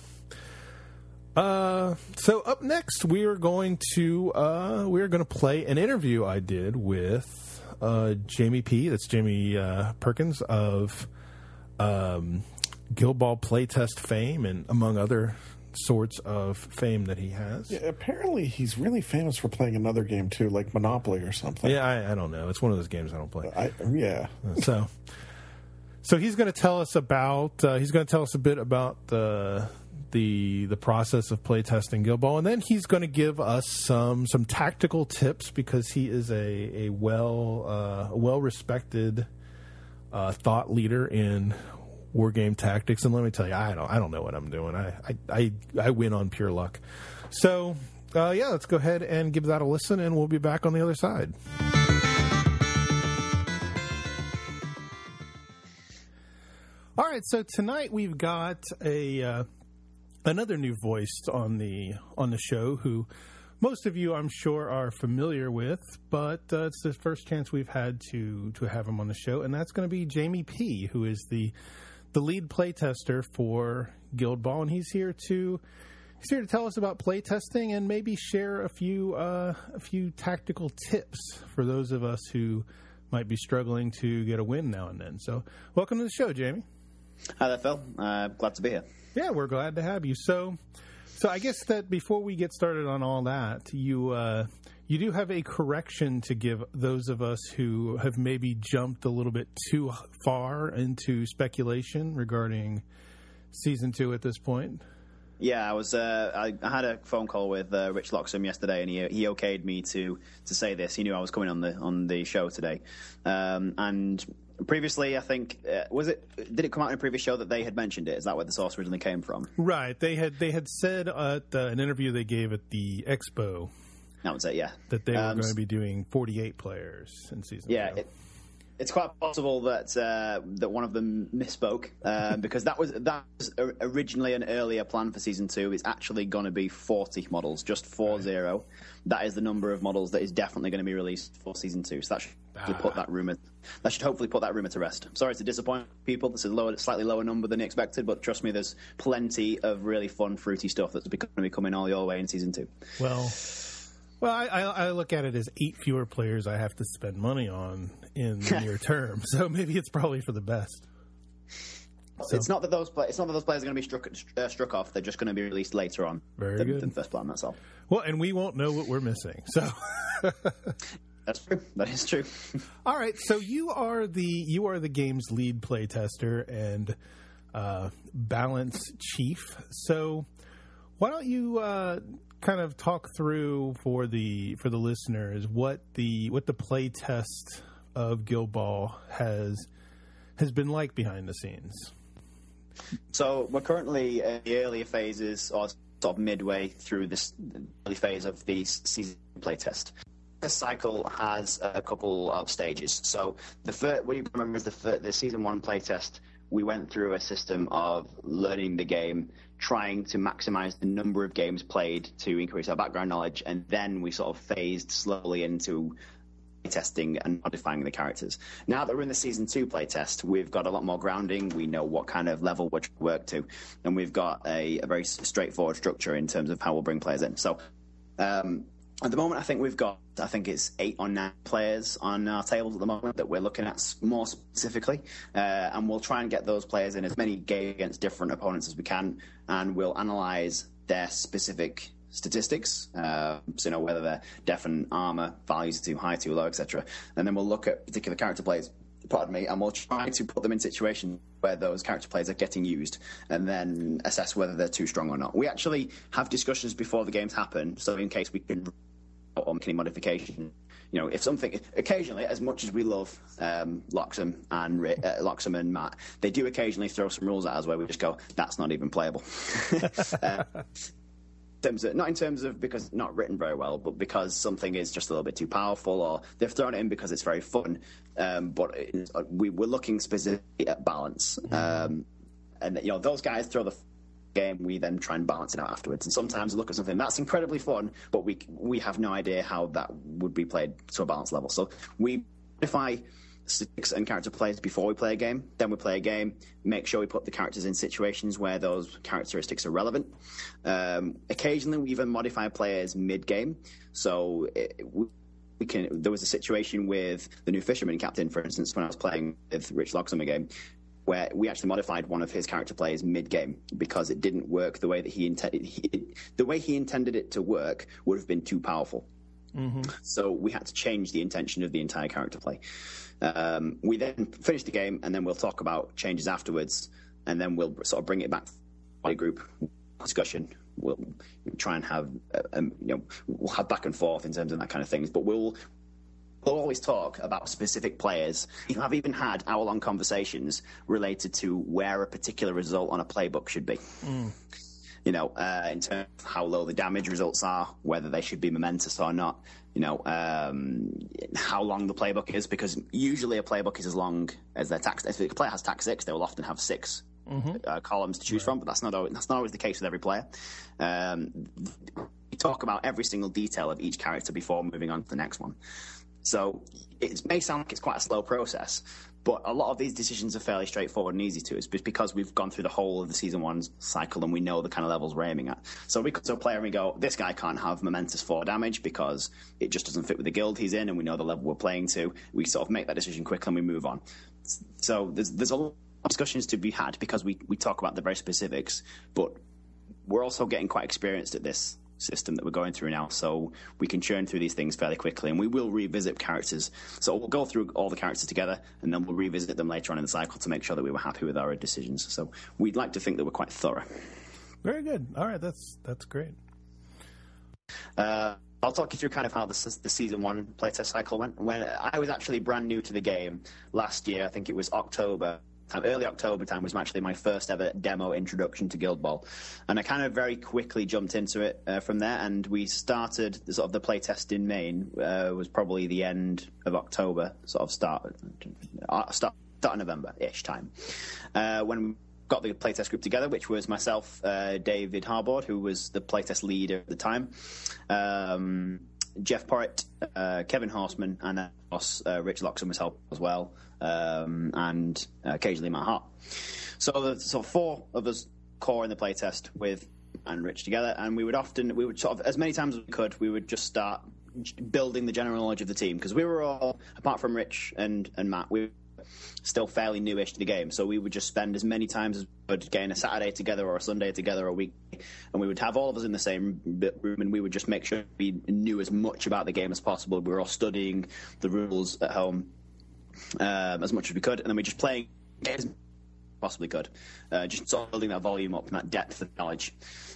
[SPEAKER 2] uh, so up next we are going to uh, we are going to play an interview I did with uh, Jamie P. That's Jamie uh, Perkins of um, Guild Ball playtest fame, and among other sorts of fame that he has.
[SPEAKER 3] Yeah, apparently, he's really famous for playing another game too, like Monopoly or something.
[SPEAKER 2] Yeah, I, I don't know. It's one of those games I don't play.
[SPEAKER 3] I, yeah.
[SPEAKER 2] So, so he's going to tell us about. Uh, he's going to tell us a bit about the the the process of playtesting Ball, and then he's going to give us some some tactical tips because he is a a well uh, well respected uh, thought leader in war game tactics. And let me tell you, I don't I don't know what I'm doing. I I I, I win on pure luck. So uh, yeah, let's go ahead and give that a listen, and we'll be back on the other side. All right, so tonight we've got a uh, another new voice on the on the show who most of you I'm sure are familiar with, but uh, it's the first chance we've had to to have him on the show, and that's going to be Jamie P, who is the the lead playtester for Guild Ball, and he's here to he's here to tell us about playtesting and maybe share a few uh, a few tactical tips for those of us who might be struggling to get a win now and then. So, welcome to the show, Jamie.
[SPEAKER 4] Hi there, Phil. Uh, glad to be here.
[SPEAKER 2] Yeah, we're glad to have you. So, so I guess that before we get started on all that, you uh, you do have a correction to give those of us who have maybe jumped a little bit too far into speculation regarding season two at this point.
[SPEAKER 4] Yeah, I was. Uh, I, had a phone call with uh, Rich Loxham yesterday, and he he okayed me to to say this. He knew I was coming on the on the show today, um, and previously, I think uh, was it did it come out in a previous show that they had mentioned it? Is that where the source originally came from?
[SPEAKER 2] Right. They had they had said at uh, an interview they gave at the expo.
[SPEAKER 4] That was it. Yeah.
[SPEAKER 2] That they um, were going to be doing 48 players in season.
[SPEAKER 4] Yeah. It, it's quite possible that uh, that one of them misspoke uh, because that was that was originally an earlier plan for season two. It's actually going to be forty models, just four right. zero. That is the number of models that is definitely going to be released for season two. So that should ah. put that rumor. That should hopefully put that rumor to rest. Sorry to disappoint people. This is a lower, slightly lower number than expected, but trust me, there's plenty of really fun, fruity stuff that's going to be coming all your way in season two.
[SPEAKER 2] Well. Well, I, I, look at it as eight fewer players I have to spend money on in the near term, so maybe it's probably for the best.
[SPEAKER 4] So. It's not that those play- it's not that those players are going to be struck uh, struck off. They're just going to be released later on.
[SPEAKER 2] Very
[SPEAKER 4] than,
[SPEAKER 2] good.
[SPEAKER 4] Than first plan. That's all.
[SPEAKER 2] Well, and we won't know what we're missing. So.
[SPEAKER 4] That's true. That is true.
[SPEAKER 2] all right. So you are the you are the game's lead play tester and uh, balance chief. So why don't you uh, kind of talk through for the for the listeners what the what the play test of Guild Ball has has been like behind the scenes.
[SPEAKER 4] So we're currently in the earlier phases, or sort of midway through this early phase of the season playtest. This cycle has a couple of stages. So the first, what you remember is the first, the season one playtest. We went through a system of learning the game, trying to maximize the number of games played to increase our background knowledge, and then we sort of phased slowly into testing and modifying the characters. Now that we're in the season two playtest, we've got a lot more grounding. We know what kind of level we're to work to, and we've got a, a very straightforward structure in terms of how we'll bring players in. So. Um, at the moment, I think we've got, I think it's eight or nine players on our tables at the moment that we're looking at more specifically. Uh, and we'll try and get those players in as many games against different opponents as we can. And we'll analyze their specific statistics, uh, so you know whether their def and armor values are too high, too low, etc. And then we'll look at particular character plays. Pardon me, and we'll try to put them in situations where those character plays are getting used, and then assess whether they're too strong or not. We actually have discussions before the games happen, so in case we can or make any modification. You know, if something occasionally, as much as we love um, Loxham and uh, Loxham and Matt, they do occasionally throw some rules at us where we just go, "That's not even playable." uh, terms of, not in terms of because not written very well, but because something is just a little bit too powerful, or they've thrown it in because it's very fun. Um, but it, uh, we were looking specifically at balance, mm-hmm. um, and you know those guys throw the game, we then try and balance it out afterwards. And sometimes look at something that's incredibly fun, but we we have no idea how that would be played to a balanced level. So we modify statistics and character plays before we play a game. Then we play a game, make sure we put the characters in situations where those characteristics are relevant. Um, occasionally, we even modify players mid game. So it, we we can. There was a situation with the new fisherman captain, for instance, when I was playing with Rich Loxham game, where we actually modified one of his character players mid-game because it didn't work the way that he intended. The way he intended it to work would have been too powerful. Mm-hmm. So we had to change the intention of the entire character play. Um, we then finish the game, and then we'll talk about changes afterwards, and then we'll sort of bring it back to the group discussion. We'll try and have, uh, um, you know, we'll have back and forth in terms of that kind of things. But we'll we'll always talk about specific players. Have even had hour long conversations related to where a particular result on a playbook should be. Mm. You know, uh, in terms of how low the damage results are, whether they should be momentous or not. You know, um, how long the playbook is, because usually a playbook is as long as their tax. If a player has tax six, they will often have six mm-hmm. uh, columns to choose right. from, but that's not always, that's not always the case with every player. Um, we talk about every single detail of each character before moving on to the next one. So it may sound like it's quite a slow process, but a lot of these decisions are fairly straightforward and easy to us because we've gone through the whole of the season one cycle and we know the kind of levels we're aiming at. So we could to a player and we go, this guy can't have momentous four damage because it just doesn't fit with the guild he's in and we know the level we're playing to. We sort of make that decision quick and we move on. So there's, there's a lot of discussions to be had because we, we talk about the very specifics, but we're also getting quite experienced at this system that we're going through now. So we can churn through these things fairly quickly, and we will revisit characters. So we'll go through all the characters together, and then we'll revisit them later on in the cycle to make sure that we were happy with our decisions. So we'd like to think that we're quite thorough.
[SPEAKER 2] Very good. All right, that's that's great.
[SPEAKER 4] Uh, I'll talk you through kind of how the, the season one playtest cycle went. When I was actually brand new to the game last year, I think it was October early October time was actually my first ever demo introduction to Guild Ball, and I kind of very quickly jumped into it uh, from there. And we started the, sort of the playtest in Maine uh, was probably the end of October, sort of start uh, start, start of November ish time uh, when. we Got the playtest group together, which was myself, uh, David Harbord, who was the playtest leader at the time, um, Jeff Porritt, uh, Kevin Horseman, and of course uh, Rich Loxham was helping as well um, and occasionally Matt Hart. So the so four of us core in the playtest with and Rich together, and we would often we would sort of as many times as we could we would just start building the general knowledge of the team because we were all apart from Rich and and Matt we still fairly newish to the game so we would just spend as many times as we could getting a Saturday together or a Sunday together or a week and we would have all of us in the same room and we would just make sure we knew as much about the game as possible we were all studying the rules at home um, as much as we could, and then we just playing as possibly could, uh, just sort of building that volume up and that depth of knowledge.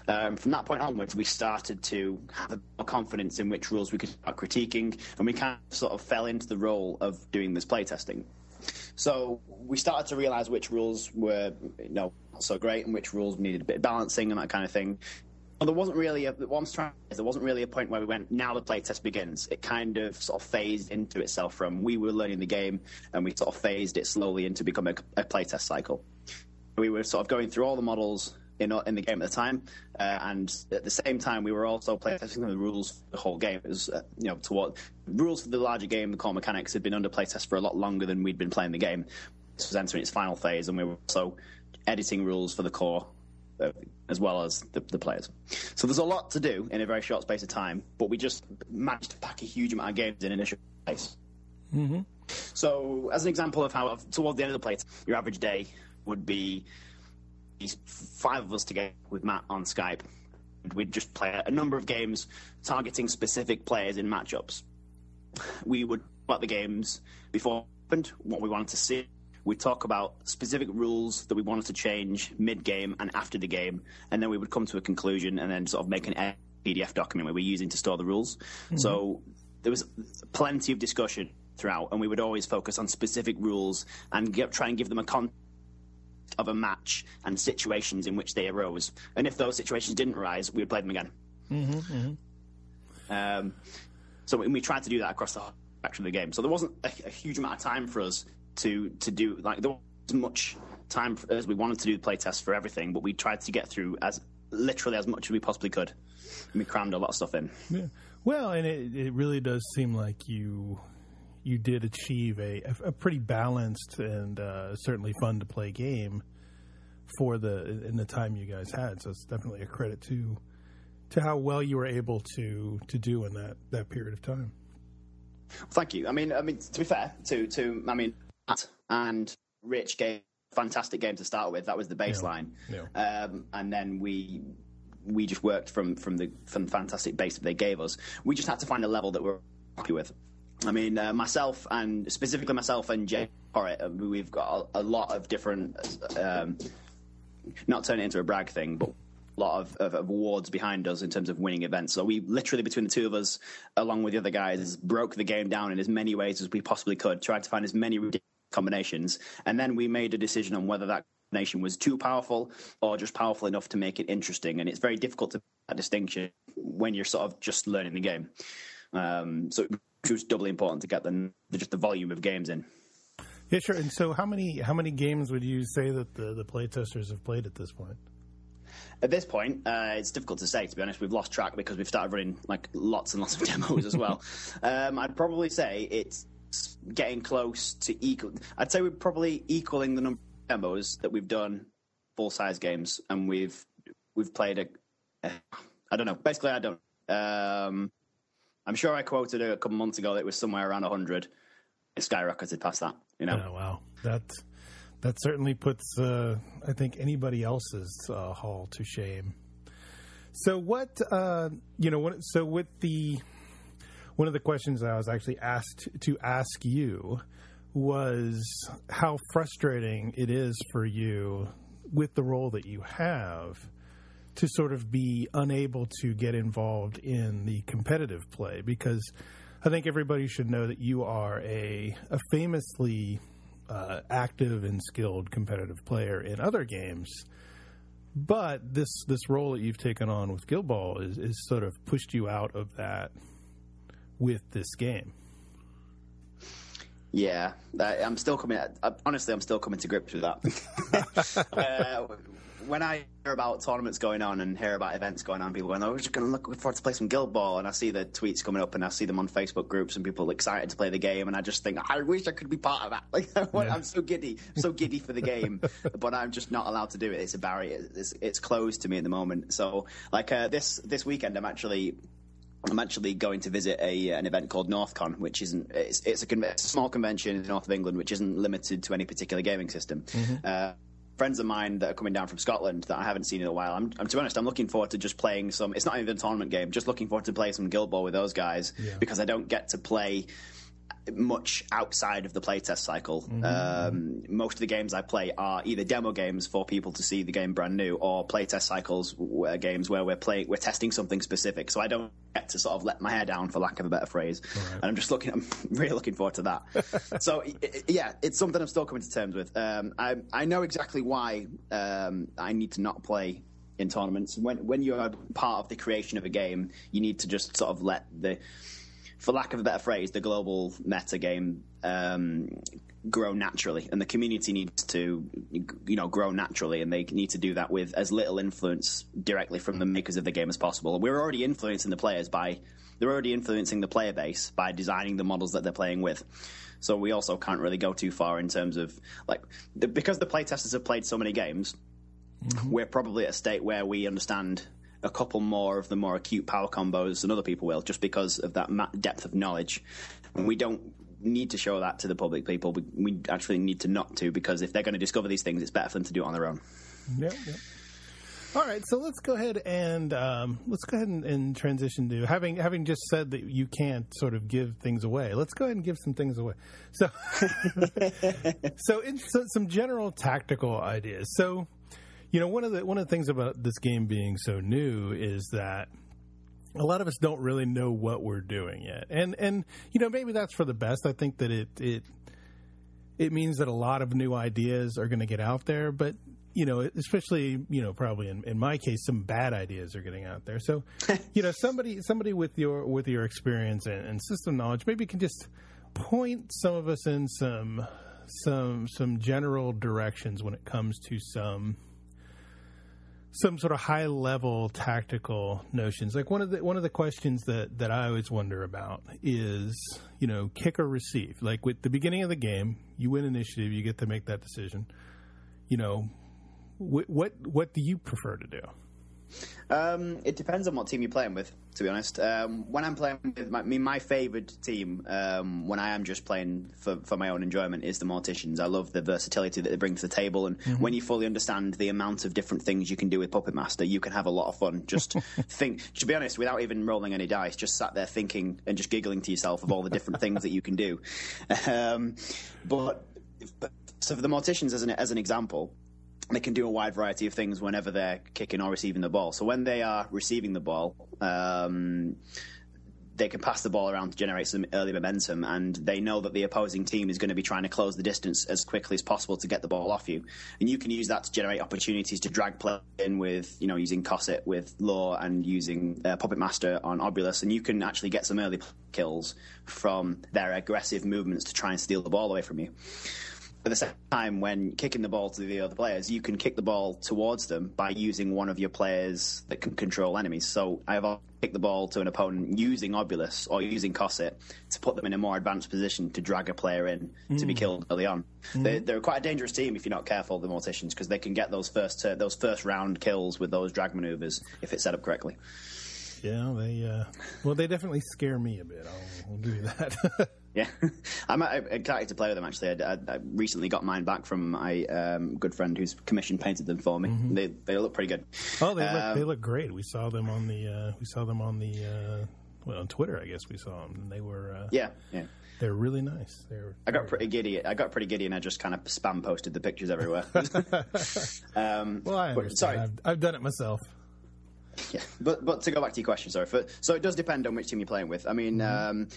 [SPEAKER 4] Um, from that point onwards, we started to have a confidence in which rules we could start critiquing, and we kind of sort of fell into the role of doing this playtesting. So we started to realise which rules were, you know, not so great, and which rules needed a bit of balancing and that kind of thing. Well, there wasn't really a, is there wasn't really a point where we went, now the playtest begins. It kind of sort of phased into itself from we were learning the game and we sort of phased it slowly into becoming a, a playtest cycle. We were sort of going through all the models in, in the game at the time, uh, and at the same time, we were also playtesting the rules for the whole game. It was, uh, you know, to what rules for the larger game, the core mechanics had been under playtest for a lot longer than we'd been playing the game. This was entering its final phase, and we were also editing rules for the core uh, as well as the, the, players. So there's a lot to do in a very short space of time, but we just managed to pack a huge amount of games in initial space. Mm-hmm. So, as an example of how, towards the end of the play, your average day would be five of us together with Matt on Skype. We'd just play a number of games targeting specific players in matchups. We would about the games before what we wanted to see, We'd talk about specific rules that we wanted to change mid game and after the game, and then we would come to a conclusion and then sort of make an PDF document where we're using to store the rules. Mm-hmm. So there was plenty of discussion throughout, and we would always focus on specific rules and get, try and give them a context of a match and situations in which they arose. And if those situations didn't arise, we would play them again. Mm-hmm, mm-hmm. Um, so we, we, tried to do that across the whole spectrum of the game. So there wasn't a, a huge amount of time for us to to do like there wasn't as much time as we wanted to do the playtest for everything, but we tried to get through as literally as much as we possibly could. And we crammed a lot of stuff in.
[SPEAKER 2] Yeah. Well, and it, it really does seem like you you did achieve a, a pretty balanced and uh, certainly fun to play game for the in the time you guys had. So it's definitely a credit to to how well you were able to to do in that that period of time.
[SPEAKER 4] Thank you. I mean, I mean to be fair to to I mean Matt and Rich gave fantastic game to start with. That was the baseline,
[SPEAKER 2] Yeah.
[SPEAKER 4] Um, and then we we just worked from from the from the fantastic base that they gave us. We just had to find a level that we're happy with. I mean, uh, myself and specifically myself and Jay Porritt, uh, we've got a, a lot of different. Um, not turn it into a brag thing, but a lot of, of, of awards behind us in terms of winning events. So we literally, between the two of us, along with the other guys, broke the game down in as many ways as we possibly could, tried to find as many combinations, and then we made a decision on whether that combination was too powerful or just powerful enough to make it interesting. And it's very difficult to make that distinction when you're sort of just learning the game. Um, so was doubly important to get the just the volume of games in.
[SPEAKER 2] Yeah, sure. And so, how many how many games would you say that the the playtesters have played at this point?
[SPEAKER 4] At this point, uh, it's difficult to say. To be honest, we've lost track because we've started running like lots and lots of demos as well. um, I'd probably say it's getting close to equal. I'd say we're probably equaling the number of demos that we've done full size games, and we've we've played a. a I don't know. Basically, I don't. Um, I'm sure I quoted a couple months ago that it was somewhere around 100. It skyrocketed past that. You know.
[SPEAKER 2] Oh wow, that that certainly puts uh, I think anybody else's uh, haul to shame. So what uh, you know? What, so with the one of the questions I was actually asked to ask you was how frustrating it is for you with the role that you have to sort of be unable to get involved in the competitive play because I think everybody should know that you are a, a famously uh, active and skilled competitive player in other games. But this this role that you've taken on with Guild Ball is, is sort of pushed you out of that with this game.
[SPEAKER 4] Yeah, I'm still coming. Honestly, I'm still coming to grips with that. uh, when I hear about tournaments going on and hear about events going on, people going, "Oh, we're just going to look forward to play some Guild Ball," and I see the tweets coming up, and I see them on Facebook groups, and people excited to play the game, and I just think, I wish I could be part of that. Like, I'm so giddy, so giddy for the game, but I'm just not allowed to do it. It's a barrier. It's, it's closed to me at the moment. So, like uh, this this weekend, I'm actually I'm actually going to visit a an event called NorthCon, which isn't it's, it's, a, con- it's a small convention in the north of England, which isn't limited to any particular gaming system. Uh, friends of mine that are coming down from Scotland that I haven't seen in a while. I'm, I'm to be honest, I'm looking forward to just playing some. It's not even a tournament game. Just looking forward to play some Guild Ball with those guys because I don't get to play much outside of the playtest cycle. Um, most of the games I play are either demo games for people to see the game brand new, or playtest cycles where games where we're playing, we're testing something specific. So I don't get to sort of let my hair down, for lack of a better phrase. And I'm just looking, I'm really looking forward to that. so i- i- yeah, it's something I'm still coming to terms with. Um, I I know exactly why um, I need to not play in tournaments. When when you're part of the creation of a game, you need to just sort of let the for lack of a better phrase, the global meta game um, grow naturally, and the community needs to, you know, grow naturally, and they need to do that with as little influence directly from the makers of the game as possible. We're already influencing the players by, they're already influencing the player base by designing the models that they're playing with. So we also can't really go too far in terms of like the, because the playtesters have played so many games we're probably at a state where we understand a couple more of the more acute power combos than other people will, just because of that depth of knowledge. And we don't need to show that to the public people. We, we actually need to not to, because if they're going to discover these things, it's better for them to do it on their own.
[SPEAKER 2] Yep. All right, so let's go ahead and um, let's go ahead and, and transition to having having just said that you can't sort of give things away. Let's go ahead and give some things away. So, so, in, so some general tactical ideas. So, you know, one of the one of the things about this game being so new is that a lot of us don't really know what we're doing yet, and and you know maybe that's for the best. I think that it it it means that a lot of new ideas are going to get out there, but you know, especially you know, probably in, in my case, some bad ideas are getting out there. So, you know, somebody somebody with your with your experience and, and system knowledge maybe can just point some of us in some some some general directions when it comes to some some sort of high level tactical notions. Like one of the one of the questions that that I always wonder about is, you know, kick or receive. Like with the beginning of the game, you win initiative, you get to make that decision. You know, wh- what what do you prefer to do?
[SPEAKER 4] Um, it depends on what team you're playing with, to be honest. Um, when I'm playing with my, I mean, my favoured team, um, when I am just playing for, for my own enjoyment, is the Morticians. I love the versatility that they bring to the table, and
[SPEAKER 2] Mm-hmm.
[SPEAKER 4] when you fully understand the amount of different things you can do with Puppet Master, you can have a lot of fun. Just think, to be honest, without even rolling any dice, just sat there thinking and just giggling to yourself of all the different things that you can do. Um, but, but so for the Morticians, as an as an example, they can do a wide variety of things whenever they're kicking or receiving the ball. So when they are receiving the ball, um, they can pass the ball around to generate some early momentum, and they know that the opposing team is going to be trying to close the distance as quickly as possible to get the ball off you. And you can use that to generate opportunities to drag play in with, you know, using Cosset with Law and using uh, Puppet Master on Obulus, and you can actually get some early kills from their aggressive movements to try and steal the ball away from you at the same time, when kicking the ball to the other players, you can kick the ball towards them by using one of your players that can control enemies. So I have kicked the ball to an opponent using Obulus or using Cosset to put them in a more advanced position to drag a player in to be killed early on. They, they're quite a dangerous team if you're not careful, the Morticians, because they can get those first uh, those first round kills with those drag maneuvers if it's set up correctly.
[SPEAKER 2] Yeah, they uh, well, they definitely scare me a bit. I'll, I'll you that.
[SPEAKER 4] Yeah, I'm uh, excited to play with them. Actually, I, I, I recently got mine back from my um, good friend who's commission painted them for me. They they look pretty good.
[SPEAKER 2] oh, they look
[SPEAKER 4] Um,
[SPEAKER 2] they look great. We saw them on the uh, we saw them on the uh, well on Twitter. I guess we saw them. And they were uh,
[SPEAKER 4] Yeah, yeah.
[SPEAKER 2] they're really nice. They're
[SPEAKER 4] I got pretty giddy. I got pretty giddy, and I just kind of spam posted the pictures everywhere. um,
[SPEAKER 2] well, I
[SPEAKER 4] but- sorry,
[SPEAKER 2] I've, I've done it myself.
[SPEAKER 4] yeah. But but to go back to your question, sorry. For, so it does depend on which team you're playing with. I mean.
[SPEAKER 2] Mm-hmm.
[SPEAKER 4] Um,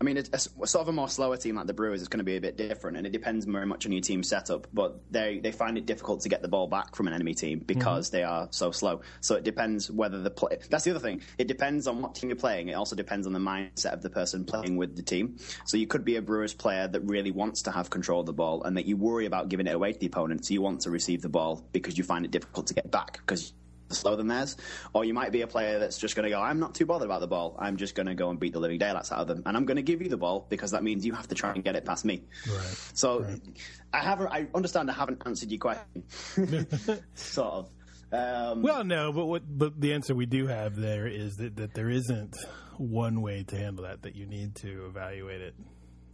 [SPEAKER 4] I mean, a, a sort of a more slower team like the Brewers is going to be a bit different, and it depends very much on your team setup. But they they find it difficult to get the ball back from an enemy team because mm-hmm. they are so slow. So it depends whether the play. That's the other thing. It depends on what team you're playing. It also depends on the mindset of the person playing with the team. So you could be a Brewers player that really wants to have control of the ball, and that you worry about giving it away to the opponent. So you want to receive the ball because you find it difficult to get back because slower than theirs. Or you might be a player that's just going to go, I'm not too bothered about the ball. I'm just going to go and beat the living daylights out of them. And I'm going to give you the ball because that means you have to try and get it past me.
[SPEAKER 2] Right.
[SPEAKER 4] So I haven't, I understand I haven't answered your question. sort of. Um,
[SPEAKER 2] Well, no, but what but the answer we do have there is that, that there isn't one way to handle that. That you need to evaluate it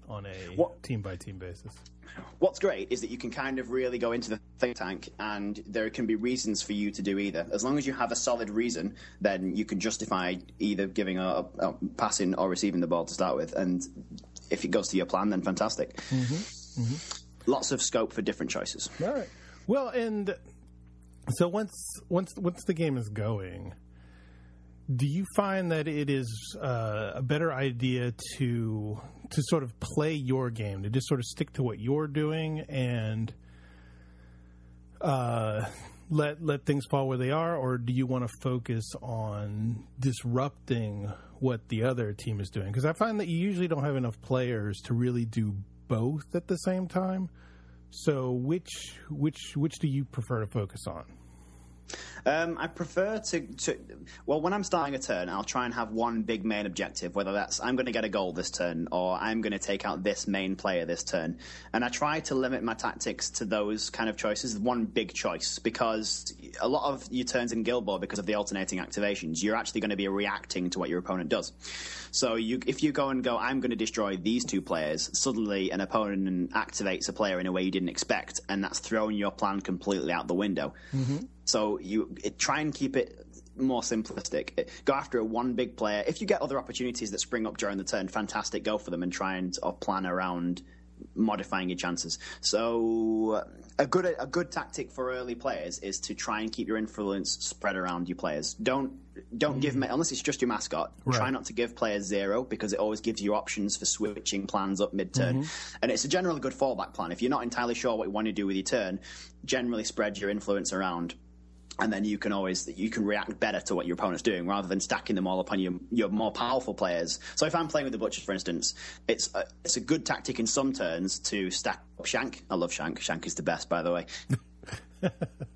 [SPEAKER 2] on a
[SPEAKER 4] What-
[SPEAKER 2] team by team basis.
[SPEAKER 4] What's great is that you can kind of really go into the think tank, and there can be reasons for you to do either. As long as you have a solid reason, then you can justify either giving a, a, passing or receiving the ball to start with. And if it goes to your plan, then fantastic. Mm-hmm. Mm-hmm. Lots of scope for different choices.
[SPEAKER 2] All right. Well, and so once once once the game is going, do you find that it is uh, a better idea to to sort of play your game to just sort of stick to what you're doing and uh, let let things fall where they are, or do you want to focus on disrupting what the other team is doing? Because I find that you usually don't have enough players to really do both at the same time. So which which which do you prefer to focus on?
[SPEAKER 4] Um, I prefer to, to. Well, when I'm starting a turn, I'll try and have one big main objective, whether that's I'm going to get a goal this turn or I'm going to take out this main player this turn. And I try to limit my tactics to those kind of choices, one big choice, because a lot of your turns in Guild Ball, because of the alternating activations, you're actually going to be reacting to what your opponent does. So you, if you go and go, I'm going to destroy these two players, suddenly an opponent activates a player in a way you didn't expect, and that's throwing your plan completely out the window. So you it, try and keep it more simplistic. Go after a one big player. If you get other opportunities that spring up during the turn, fantastic. Go for them and try and plan around modifying your chances. So a good a good tactic for early players is to try and keep your influence spread around your players. Don't don't give mm. ma- unless it's just your mascot. Try not to give players zero because it always gives you options for switching plans up mid turn, mm-hmm. and it's a generally good fallback plan. If you're not entirely sure what you want to do with your turn, generally spread your influence around and then you can always you can react better to what your opponent's doing rather than stacking them all upon your your more powerful players. So if I'm playing with the butchers, for instance, it's a, it's a good tactic in some turns to stack up Shank. I love Shank. Shank is the best, by the way. uh,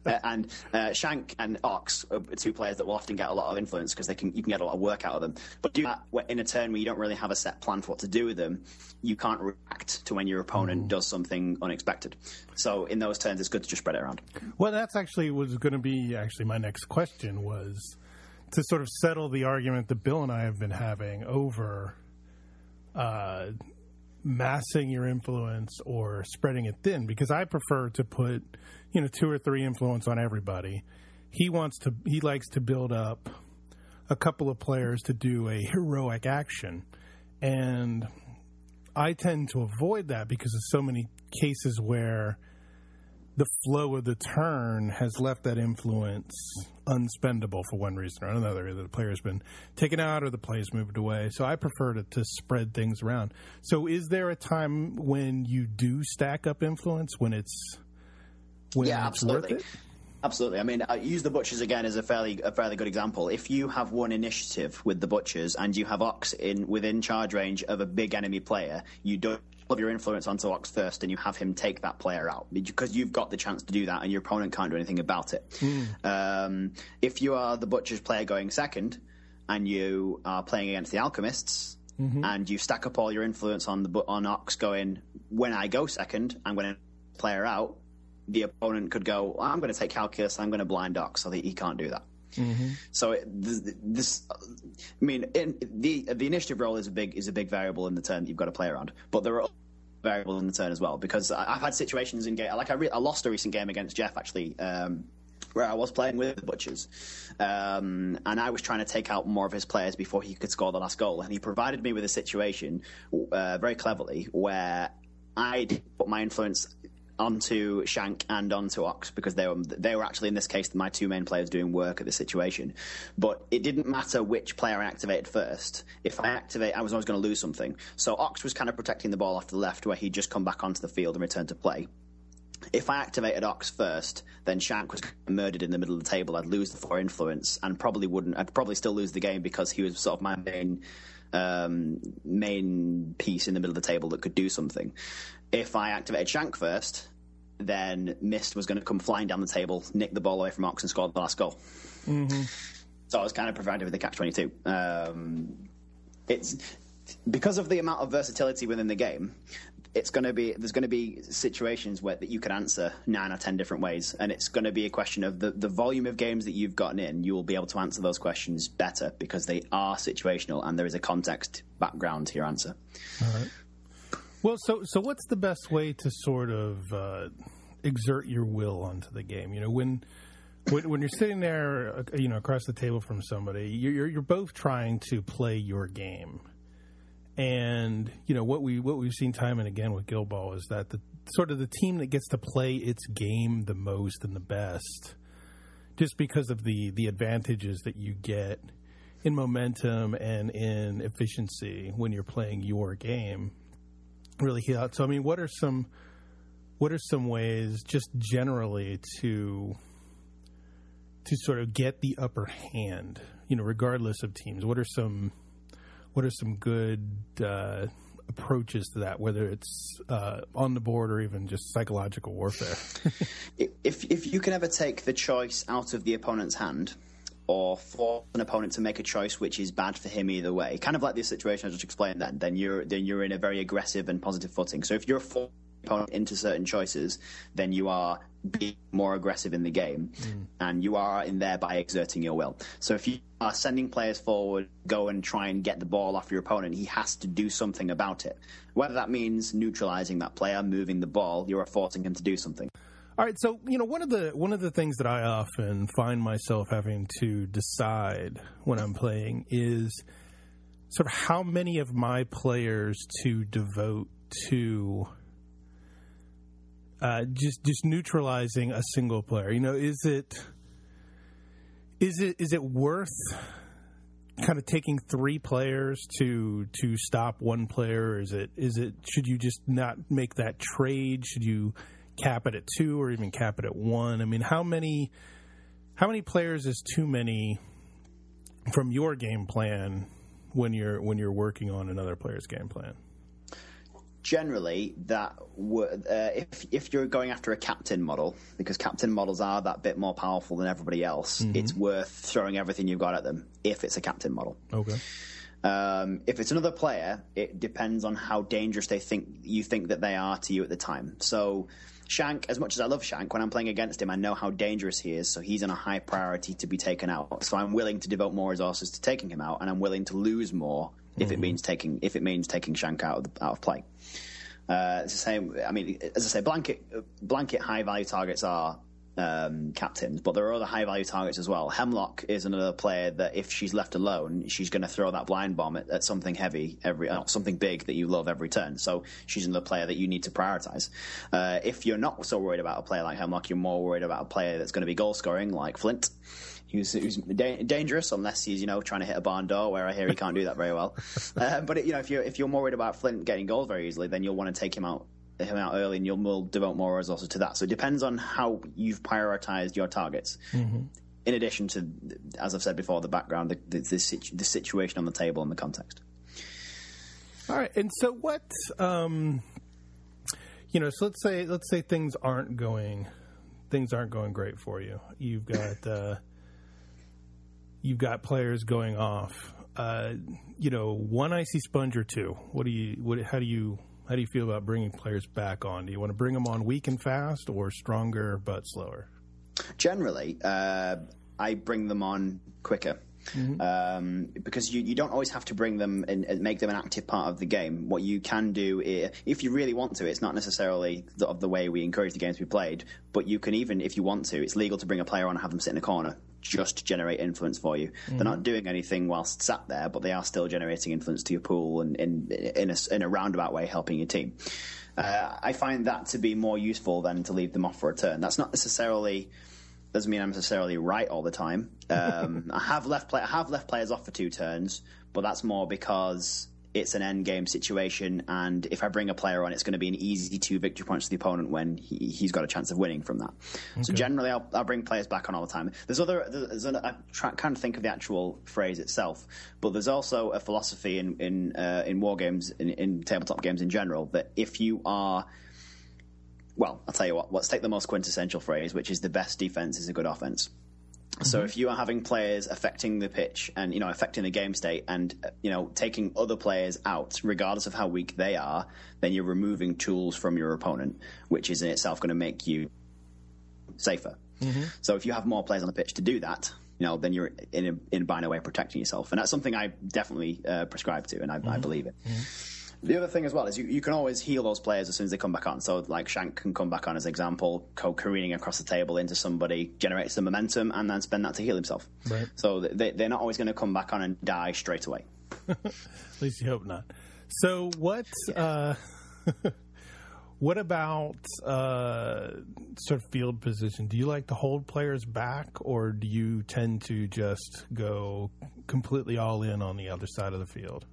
[SPEAKER 4] and uh, Shank and Ox are two players that will often get a lot of influence because they can you can get a lot of work out of them. But do that in a turn where you don't really have a set plan for what to do with them, you can't react to when your opponent mm. does something unexpected. So in those turns, it's good to just spread it around.
[SPEAKER 2] Well, that's actually was going to be actually my next question was to sort of settle the argument that Bill and I have been having over. Uh, massing your influence or spreading it thin because I prefer to put, you know, two or three influence on everybody. He wants to he likes to build up a couple of players to do a heroic action. And I tend to avoid that because of so many cases where the flow of the turn has left that influence unspendable for one reason or another. Either the player's been taken out or the play's moved away. So I prefer to, to spread things around. So is there a time when you do stack up influence when it's when
[SPEAKER 4] yeah, absolutely. Absolutely. I mean, I use the butchers again as a fairly a fairly good example. If you have one initiative with the butchers and you have Ox in within charge range of a big enemy player, you don't of your influence onto Ox first and you have him take that player out because you've got the chance to do that and your opponent can't do anything about it. Mm. Um, if you are the Butcher's player going second and you are playing against the Alchemists mm-hmm. and you stack up all your influence on the on Ox going, when I go second, I'm going to player out, the opponent could go, well, I'm going to take Calculus, I'm going to blind Ox so that he can't do that. Mm-hmm. So this, I mean, in, the the initiative roll is a big is a big variable in the turn that you've got to play around. But there are variables in the turn as well because I, have had situations in game like I, re- I, lost a recent game against Jeff actually. Um, where I was playing with the Butchers, um, and I was trying to take out more of his players before he could score the last goal. And he provided me with a situation uh, very cleverly where I'd put my influence onto Shank and onto Ox because they were they were actually in this case my two main players doing work at the situation. But it didn't matter which player I activated first. If I activate, I was always going to lose something. So Ox was kind of protecting the ball off the left, where he'd just come back onto the field and return to play. If I activated Ox first, then Shank was murdered in the middle of the table. I'd lose the four influence and probably wouldn't. I'd probably still lose the game because he was sort of my main um, main piece in the middle of the table that could do something. If I activated Shank first, then Mist was going to come flying down the table, nick the ball away from Ox, and score the last goal. Mm-hmm. So I was kind of provided with the catch twenty two. Um, it's because of the amount of versatility within the game. It's going to be there's going to be situations where that you can answer nine or ten different ways, and it's going to be a question of the the volume of games that you've gotten in. You will be able to answer those questions better because they are situational and there is a context background to your answer.
[SPEAKER 2] All right. Well, so so what's the best way to sort of uh, exert your will onto the game? You know, when when, when you're sitting there, uh, you know, across the table from somebody, you're you're both trying to play your game, and you know what we what we've seen time and again with Guild Ball is that the sort of the team that gets to play its game the most and the best, just because of the the advantages that you get in momentum and in efficiency when you're playing your game really heal out. So, I mean, what are some what are some ways, just generally, to to sort of get the upper hand? You know, regardless of teams, what are some what are some good uh, approaches to that? Whether it's uh, on the board or even just psychological warfare.
[SPEAKER 4] if if you can ever take the choice out of the opponent's hand or for an opponent to make a choice which is bad for him either way. Kind of like the situation I just explained then, then you're then you're in a very aggressive and positive footing. So if you're for opponent into certain choices, then you are being more aggressive in the game, mm. and you are in there by exerting your will. So if you are sending players forward, go and try and get the ball off your opponent, he has to do something about it. Whether that means neutralizing that player, moving the ball, you are forcing him to do something.
[SPEAKER 2] All right, so you know one of the one of the things that I often find myself having to decide when I'm playing is sort of how many of my players to devote to uh, just just neutralizing a single player. You know, is it is it is it worth kind of taking three players to to stop one player? Is it is it should you just not make that trade? Should you cap it at two or even cap it at one. I mean, how many how many players is too many from your game plan when you're when you're working on another player's game plan?
[SPEAKER 4] generally that w- uh, if if you're going after a captain model because captain models are that bit more powerful than everybody else it's worth throwing everything you've got at them if it's a captain model
[SPEAKER 2] Okay.
[SPEAKER 4] um, if it's another player it depends on how dangerous they think you think that they are to you at the time so Shank, as much as I love Shank, when I'm playing against him, I know how dangerous he is, so he's on a high priority to be taken out. So I'm willing to devote more resources to taking him out, and I'm willing to lose more if it means taking if it means taking Shank out of the, out of play. Uh, it's the same. I mean, as I say, blanket blanket high value targets are um, captains, but there are other high value targets as well. Hemlocke is another player that if she's left alone, she's going to throw that blind bomb at, at something heavy every uh, something big that you love every turn. So she's another player that you need to prioritize. Uh, if you're not so worried about a player like Hemlocke, you're more worried about a player that's going to be goal scoring like Flint. Who's, da- dangerous unless he's you know trying to hit a barn door where I hear he can't do that very well. Uh, but you know if you're if you're more worried about Flint getting goals very easily, then you'll want to take him out him out early, and you'll will devote more resources to that. So it depends on how you've prioritized your targets. In addition to, as I've said before, the background, the, the, the, situ- the situation on the table, and the context.
[SPEAKER 2] All right. And so what? Um, you know, so let's say let's say things aren't going things aren't going great for you. You've got uh, you've got players going off. Uh, you know, one icy sponge or two. What do you? What? How do you? How do you feel about bringing players back on? Do you want to bring them on weak and fast, or stronger but slower?
[SPEAKER 4] Generally, uh, I bring them on quicker. Um, because you, you don't always have to bring them and, and make them an active part of the game. What you can do, i if you really want to, it's not necessarily the, of the way we encourage the games to be played, but you can even, if you want to, it's legal to bring a player on and have them sit in a corner just to generate influence for you. They're not doing anything whilst sat there, but they are still generating influence to your pool and in, in, a, in a roundabout way helping your team. Uh, I find that to be more useful than to leave them off for a turn. That's not necessarily doesn't mean I'm necessarily right all the time. Um, I have left play- I have left players off for two turns, but that's more because it's an end game situation, and if I bring a player on, it's going to be an easy two victory points to the opponent when he, he's got a chance of winning from that. So generally, I'll, I'll bring players back on all the time. There's other, there's an, I try, can't think of the actual phrase itself, but there's also a philosophy in in uh, in war games, in, in tabletop games in general, that if you are well, I'll tell you what, let's take the most quintessential phrase, which is the best defense is a good offense. So mm-hmm. if you are having players affecting the pitch and you know affecting the game state and you know taking other players out regardless of how weak they are, then you're removing tools from your opponent, which is in itself going to make you safer. Mm-hmm. So if you have more players on the pitch to do that, you know, then you're in a, in a binary way protecting yourself, and that's something I definitely uh, prescribe to, and I, I mm-hmm. believe it. The other thing as well is you, you can always heal those players as soon as they come back on. So like Shank can come back on as an example, go careening across the table into somebody, generates some momentum, and then spend that to heal himself.
[SPEAKER 2] Right.
[SPEAKER 4] So they, they're not always going to come back on and die straight away.
[SPEAKER 2] At least you hope not. So what? Uh, what about uh, sort of field position? Do you like to hold players back, or do you tend to just go completely all in on the other side of the field?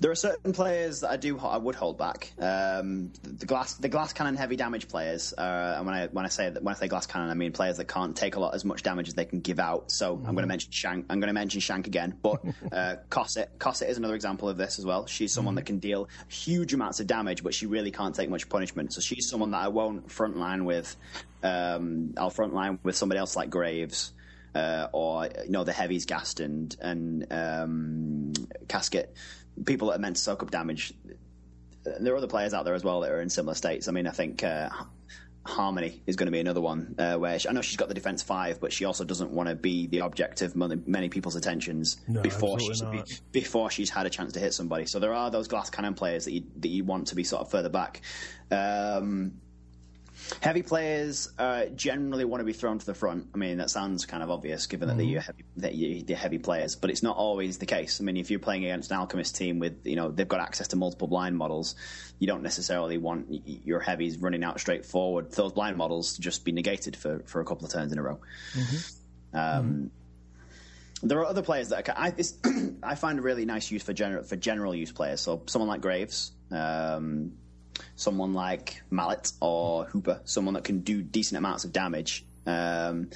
[SPEAKER 4] There are certain players that I do I would hold back. Um, the, glass the glass cannon heavy damage players, uh, and when I when I say that when I say glass cannon, I mean players that can't take a lot as much damage as they can give out. So I'm going to mention Shank. I'm going to mention Shank again, but uh, Cosset Cosset is another example of this as well. She's someone that can deal huge amounts of damage, but she really can't take much punishment. So she's someone that I won't frontline with. Um, I'll frontline with somebody else like Graves. Uh, or you know the heavies Gaston and um, Casket, people that are meant to soak up damage. There are other players out there as well that are in similar states. I mean, I think uh, Harmony is going to be another one uh, where she, I know she's got the defense five, but she also doesn't want to be the object of many, many people's attentions
[SPEAKER 2] No,
[SPEAKER 4] before she's
[SPEAKER 2] not.
[SPEAKER 4] before she's had a chance to hit somebody. So there are those glass cannon players that you that you want to be sort of further back. Um, Heavy players uh, generally want to be thrown to the front. I mean, that sounds kind of obvious given that they're heavy, that you- they're heavy players, but it's not always the case. I mean, if you're playing against an alchemist team with, you know, they've got access to multiple blind models, you don't necessarily want your heavies running out straight forward. Those blind models to just be negated for, for a couple of turns in a row. Um, There are other players that I, I find a really nice use for general for general use players. So someone like Graves, um, someone like Mallet or Hooper, someone that can do decent amounts of damage. Um,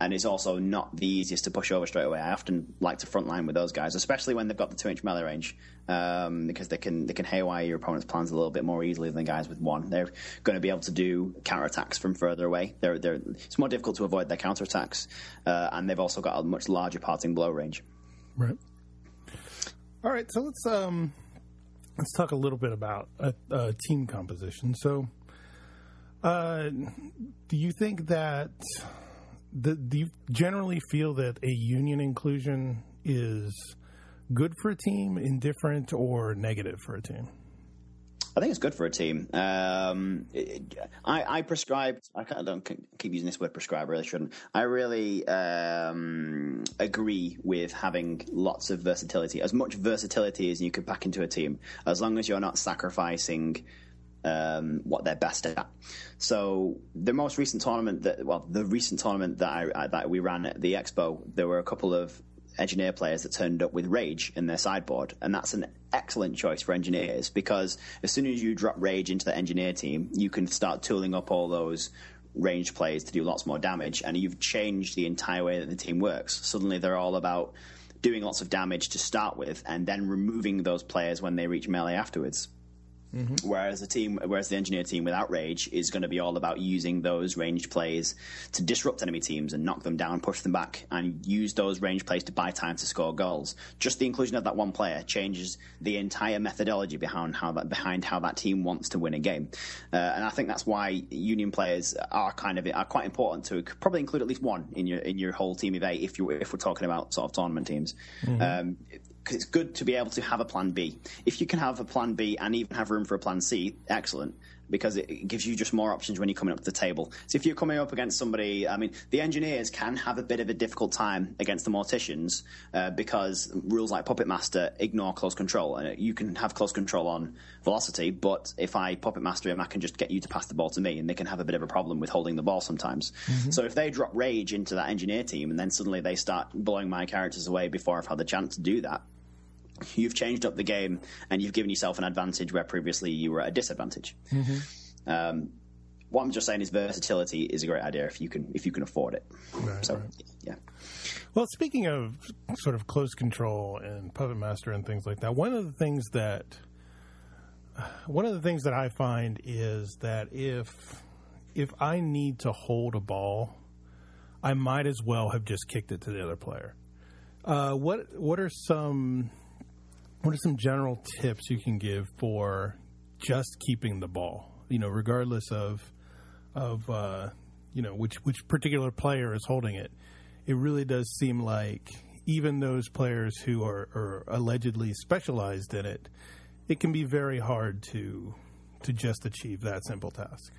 [SPEAKER 4] and it's also not the easiest to push over straight away. I often like to frontline with those guys, especially when they've got the two inch melee range, um, because they can they can haywire your opponent's plans a little bit more easily than guys with one. They're going to be able to do counter attacks from further away. They're, they're it's more difficult to avoid their counter attacks, uh, and they've also got a much larger parting blow range.
[SPEAKER 2] Right. All right, so let's um let's talk a little bit about team composition. So, uh, do you think that the, do you generally feel that a union inclusion is good for a team, indifferent, or negative for a team?
[SPEAKER 4] I think it's good for a team. Um, I, I prescribe. I, I, don't keep using this word prescribe. I really shouldn't. I really um, agree with having lots of versatility, as much versatility as you could pack into a team, as long as you're not sacrificing um, what they're best at. So the most recent tournament that, well, the recent tournament that I, that we ran at the expo, there were a couple of engineer players that turned up with rage in their sideboard, and that's an excellent choice for engineers because as soon as you drop rage into the engineer team, you can start tooling up all those range plays to do lots more damage, and you've changed the entire way that the team works. Suddenly, they're all about doing lots of damage to start with, and then removing those players when they reach melee afterwards. Mm-hmm. Whereas the team, whereas the engineer team with outrage is going to be all about using those ranged plays to disrupt enemy teams and knock them down, push them back, and use those range plays to buy time to score goals. Just the inclusion of that one player changes the entire methodology behind how that behind how that team wants to win a game. Uh, and I think that's why union players are kind of are quite important to probably include at least one in your in your whole team of eight if you if we're talking about sort of tournament teams. Mm-hmm. Um, it's good to be able to have a plan B. If you can have a plan B and even have room for a plan C, excellent because it gives you just more options when you're coming up to the table. So if you're coming up against somebody, I mean, the engineers can have a bit of a difficult time against the morticians uh, because rules like Puppet Master ignore close control. And you can have close control on velocity, but if I Puppet Master him, I can just get you to pass the ball to me, and they can have a bit of a problem with holding the ball sometimes. Mm-hmm. So if they drop rage into that engineer team, and then suddenly they start blowing my characters away before I've had the chance to do that, you've changed up the game and you've given yourself an advantage where previously you were at a disadvantage. Mm-hmm. Um, what I'm just saying is versatility is a great idea if you can if you can afford it. Right, so right. yeah.
[SPEAKER 2] Well, speaking of sort of close control and puppet master and things like that, one of the things that one of the things that I find is that if if I need to hold a ball, I might as well have just kicked it to the other player. Uh, what what are some what are some general tips you can give for just keeping the ball? You know, regardless of of uh, you know which which particular player is holding it. It really does seem like even those players who are, are allegedly specialized in it, it can be very hard to to just achieve that simple task.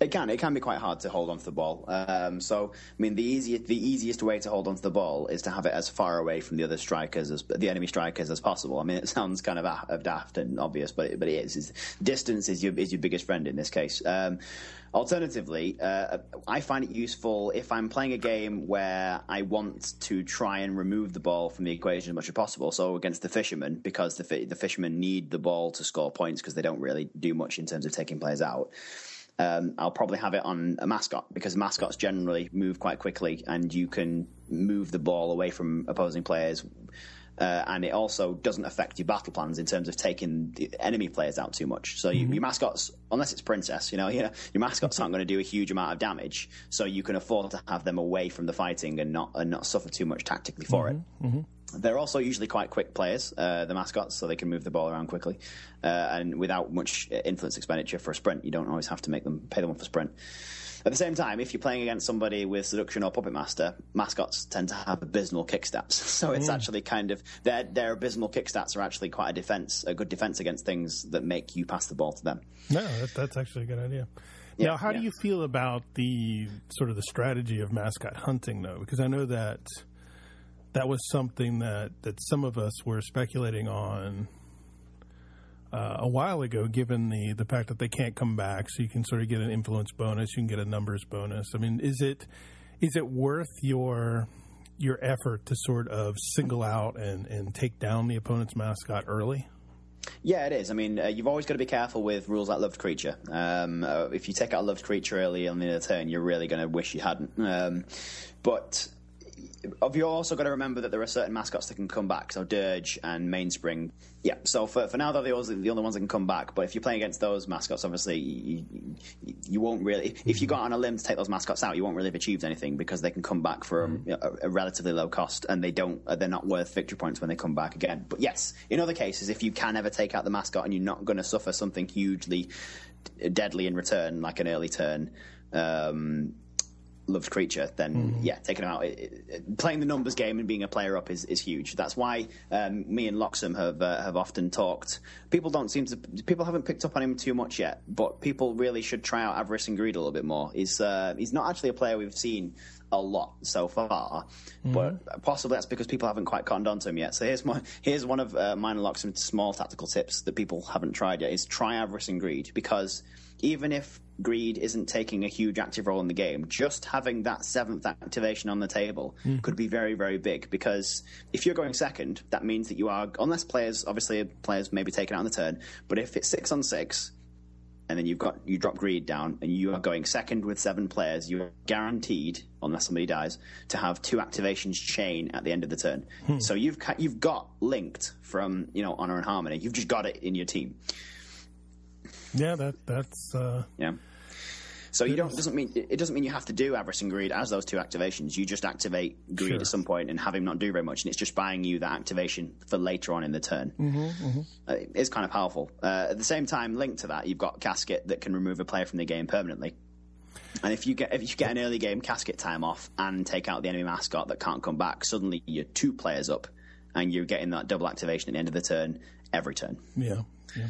[SPEAKER 4] It can. It can be quite hard to hold onto the ball. Um, so, I mean, the easiest the easiest way to hold onto the ball is to have it as far away from the other strikers as the enemy strikers as possible. I mean, it sounds kind of, of daft and obvious, but it, but it is. It's, distance is your is your biggest friend in this case. Um, alternatively, uh, I find it useful if I'm playing a game where I want to try and remove the ball from the equation as much as possible. So against the fishermen, because the the fishermen need the ball to score points because they don't really do much in terms of taking players out um, I'll probably have it on a mascot because mascots generally move quite quickly and you can move the ball away from opposing players. Uh, and it also doesn't affect your battle plans in terms of taking the enemy players out too much. So mm-hmm. your mascots, unless it's princess, you know, you know your mascots aren't going to do a huge amount of damage, so you can afford to have them away from the fighting and not and not suffer too much tactically for mm-hmm. it. Mm-hmm. They're also usually quite quick players, uh, the mascots, so they can move the ball around quickly, uh, and without much influence expenditure for a sprint. You don't always have to make them pay them for sprint. At the same time, if you're playing against somebody with seduction or puppet master, mascots tend to have abysmal kick stats. So it's mm. actually kind of their their abysmal kick stats are actually quite a defense, a good defense against things that make you pass the ball to them.
[SPEAKER 2] No, that, that's actually a good idea. Yeah, now, how yeah. do you feel about the sort of the strategy of mascot hunting, though? Because I know that that was something that, that some of us were speculating on uh, a while ago, given the, the fact that they can't come back, so you can sort of get an influence bonus, you can get a numbers bonus. I mean, is it is it worth your your effort to sort of single out and, and take down the opponent's mascot early?
[SPEAKER 4] Yeah, it is. I mean, uh, you've always got to be careful with rules like loved creature. Um, uh, if you take out a loved creature early on in the turn, you're really going to wish you hadn't. Um, but you've also got to remember that there are certain mascots that can come back. So Dirge and Mainspring. Yeah. So for, for now, they're the only, the only ones that can come back. But if you're playing against those mascots, obviously you, you, you won't really. If you got on a limb to take those mascots out, you won't really have achieved anything because they can come back for a, a, relatively low cost, and they don't. They're not worth victory points when they come back again. But yes, in other cases, if you can ever take out the mascot and you're not going to suffer something hugely deadly in return, like an early turn. Um, loved creature, then mm-hmm. yeah, taking him out. It, it, playing the numbers game and being a player up is, is huge. That's why um, me and Loxam have uh, have often talked. People don't seem to people haven't picked up on him too much yet, but people really should try out Avarice and Greed a little bit more. He's uh, he's not actually a player we've seen a lot so far, mm-hmm. but possibly that's because people haven't quite cottoned onto him yet. So here's my here's one of uh, mine and Loxam's small tactical tips that people haven't tried yet: is try Avarice and Greed because even if greed isn't taking a huge active role in the game, just having that seventh activation on the table mm. could be very, very big. Because if you're going second, that means that you are, unless players, obviously players may be taken out on the turn, but if it's six on six, and then you've got you drop greed down, and you are going second with seven players, you are guaranteed, unless somebody dies, to have two activations chain at the end of the turn. Hmm. So you've you've got linked from you know honor and harmony. You've just got it in your team.
[SPEAKER 2] Yeah, that that's uh,
[SPEAKER 4] yeah. So you don't doesn't mean it doesn't mean you have to do avarice and greed as those two activations. You just activate greed sure. at some point and have him not do very much, and it's just buying you that activation for later on in the turn.
[SPEAKER 2] Mm-hmm, mm-hmm. Uh,
[SPEAKER 4] it's kind of powerful. Uh, at the same time, linked to that, you've got casket that can remove a player from the game permanently. And if you get if you get an early game casket time off and take out the enemy mascot that can't come back, suddenly you're two players up, and you're getting that double activation at the end of the turn every turn.
[SPEAKER 2] Yeah, yeah.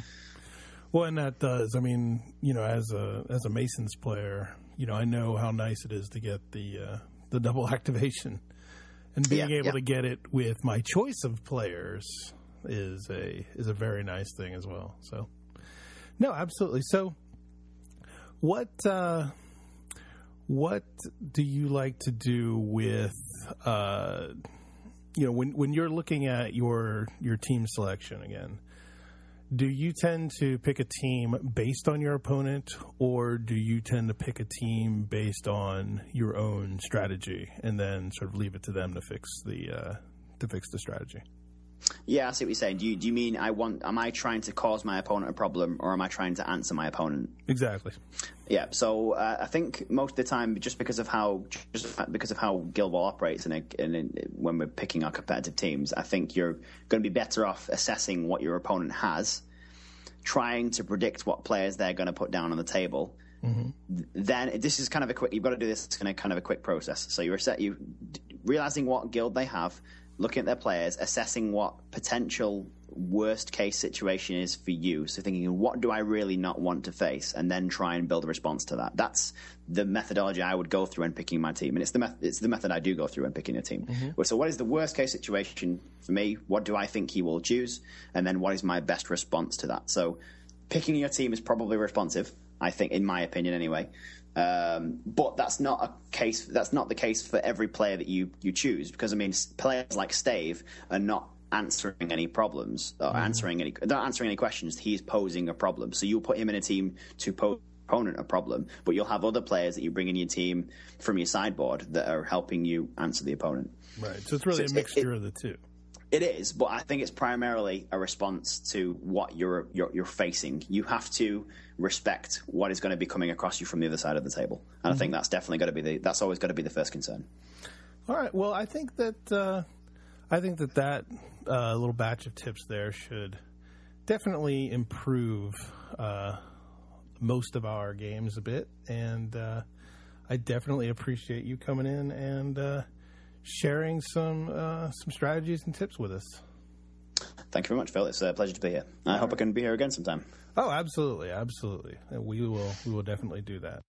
[SPEAKER 2] Well, and that does. I mean, you know, as a as a Masons player, you know, I know how nice it is to get the uh, the double activation, and being yeah, able yeah. to get it with my choice of players is a is a very nice thing as well. So, no, absolutely. So, what uh, what do you like to do with? Uh, you know, when when you're looking at your your team selection again, do you tend to pick a team based on your opponent, or do you tend to pick a team based on your own strategy and then sort of leave it to them to fix the uh, to fix the strategy?
[SPEAKER 4] Yeah, I see what you're saying. Do you, do you mean I want? Am I trying to cause my opponent a problem, or am I trying to answer my opponent?
[SPEAKER 2] Exactly.
[SPEAKER 4] Yeah. So uh, I think most of the time, just because of how just because of how Guild Ball operates, and when we're picking our competitive teams, I think you're going to be better off assessing what your opponent has, trying to predict what players they're going to put down on the table. Mm-hmm. Then this is kind of a quick. You've got to do this in a kind of a quick process. So you're set. You realizing what guild they have looking at their players, assessing what potential worst case situation is for you. So thinking, what do I really not want to face, and then try and build a response to that. That's the methodology I would go through when picking my team, and it's the me- it's the method I do go through when picking a team. Mm-hmm. So, what is the worst case situation for me? What do I think he will choose, and then what is my best response to that? So, picking your team is probably responsive. I think, in my opinion, anyway. Um, but that's not a case. That's not the case for every player that you you choose because I mean players like Stave are not answering any problems or mm. answering any not answering any questions. He's posing a problem. So you'll put him in a team to pose opponent a problem, but you'll have other players that you bring in your team from your sideboard that are helping you answer the opponent.
[SPEAKER 2] Right. So it's really so a mixture it, it, of the two.
[SPEAKER 4] It is, but I think it's primarily a response to what you're, you're, you're facing. You have to respect what is going to be coming across you from the other side of the table, and mm-hmm. I think that's definitely got to be the that's always got to be the first concern.
[SPEAKER 2] All right. Well, I think that uh, I think that that uh, little batch of tips there should definitely improve uh, most of our games a bit, and uh, I definitely appreciate you coming in and uh, sharing some uh, some strategies and tips with us.
[SPEAKER 4] Thank you very much, Phil. It's a pleasure to be here. I All hope right. I can be here again sometime.
[SPEAKER 2] Oh, absolutely, absolutely. We will we will definitely do that.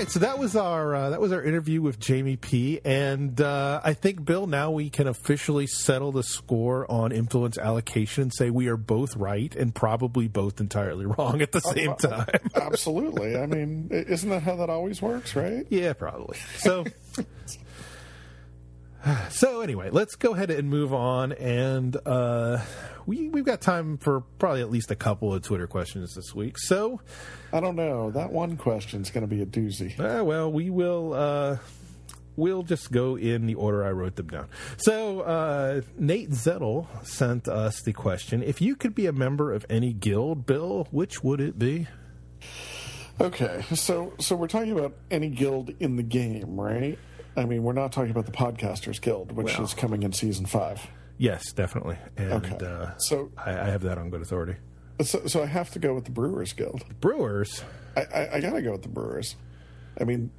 [SPEAKER 2] Right, so that was our uh, that was our interview with Jamie P. And uh, I think Bill, now we can officially settle the score on influence allocation and say we are both right and probably both entirely wrong at the same time.
[SPEAKER 3] Absolutely. I mean, isn't that how that always works, right?
[SPEAKER 2] Yeah, probably. So. So anyway, let's go ahead and move on, and uh, we we've got time for probably at least a couple of Twitter questions this week. So,
[SPEAKER 3] I don't know. That one question is going to be a doozy.
[SPEAKER 2] uh, well, we will. Uh, We'll just go in the order I wrote them down. So, uh, Nate Zettel sent us the question If you could be a member of any guild, Bill, which would it be?
[SPEAKER 3] Okay, so so we're talking about any guild in the game, right? I mean, we're not talking about the Podcasters Guild, which
[SPEAKER 2] Well.
[SPEAKER 3] is coming in season five.
[SPEAKER 2] Yes, definitely. And
[SPEAKER 3] Okay.
[SPEAKER 2] uh,
[SPEAKER 3] So,
[SPEAKER 2] I, I have that on good authority.
[SPEAKER 3] so, so I have to go with the Brewers Guild.
[SPEAKER 2] Brewers.
[SPEAKER 3] I, I, I got to go with the Brewers. I mean,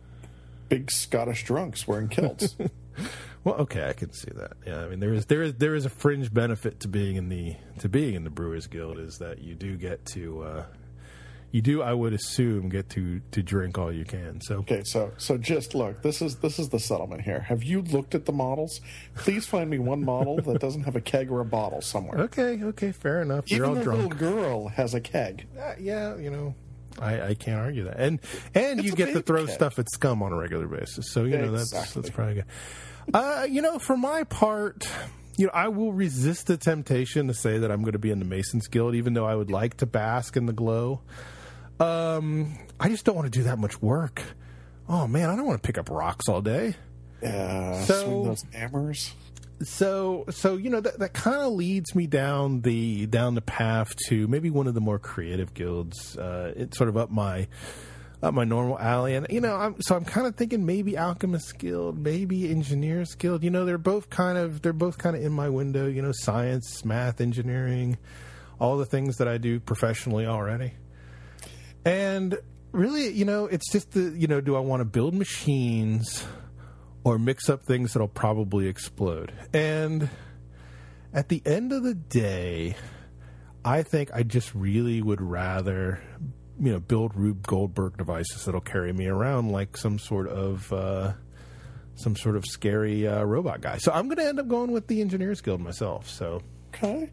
[SPEAKER 3] big Scottish drunks wearing kilts.
[SPEAKER 2] Well, okay, I can see that. Yeah, I mean there is there is there is a fringe benefit to being in the to being in the Brewers Guild is that you do get to uh, you do I would assume get to to drink all you can. So
[SPEAKER 3] okay, so so just look. This is this is the settlement here. Have you looked at the models? Please find me one model that doesn't have a keg or a bottle somewhere.
[SPEAKER 2] okay, okay, fair enough. You're
[SPEAKER 3] Even
[SPEAKER 2] all
[SPEAKER 3] the
[SPEAKER 2] drunk.
[SPEAKER 3] little girl has a keg.
[SPEAKER 2] Uh, yeah, you know. I, I can't argue that, and and
[SPEAKER 3] It's
[SPEAKER 2] you get to throw
[SPEAKER 3] keg.
[SPEAKER 2] stuff at scum on a regular basis, so you know that's
[SPEAKER 3] Exactly.
[SPEAKER 2] that's probably good. Uh, you know, for my part, you know, I will resist the temptation to say that I'm going to be in the Masons Guild, even though I would like to bask in the glow. Um, I just don't want to do that much work. Oh man, I don't want to pick up rocks all day.
[SPEAKER 3] Uh,
[SPEAKER 2] So-
[SPEAKER 3] swing those hammers.
[SPEAKER 2] so so you know that that kind of leads me down the down the path to maybe one of the more creative guilds uh it's sort of up my up my normal alley and you know i'm so i'm kind of thinking maybe alchemist guild maybe engineers guild you know they're both kind of they're both kind of in my window you know science math engineering all the things that i do professionally already and really you know it's just the you know do i want to build machines or mix up things that'll probably explode. And at the end of the day, I think I just really would rather, you know, build Rube Goldberg devices that'll carry me around like some sort of uh, some sort of scary uh, robot guy. So I'm going to end up going with the Engineers Guild myself. So
[SPEAKER 3] Okay.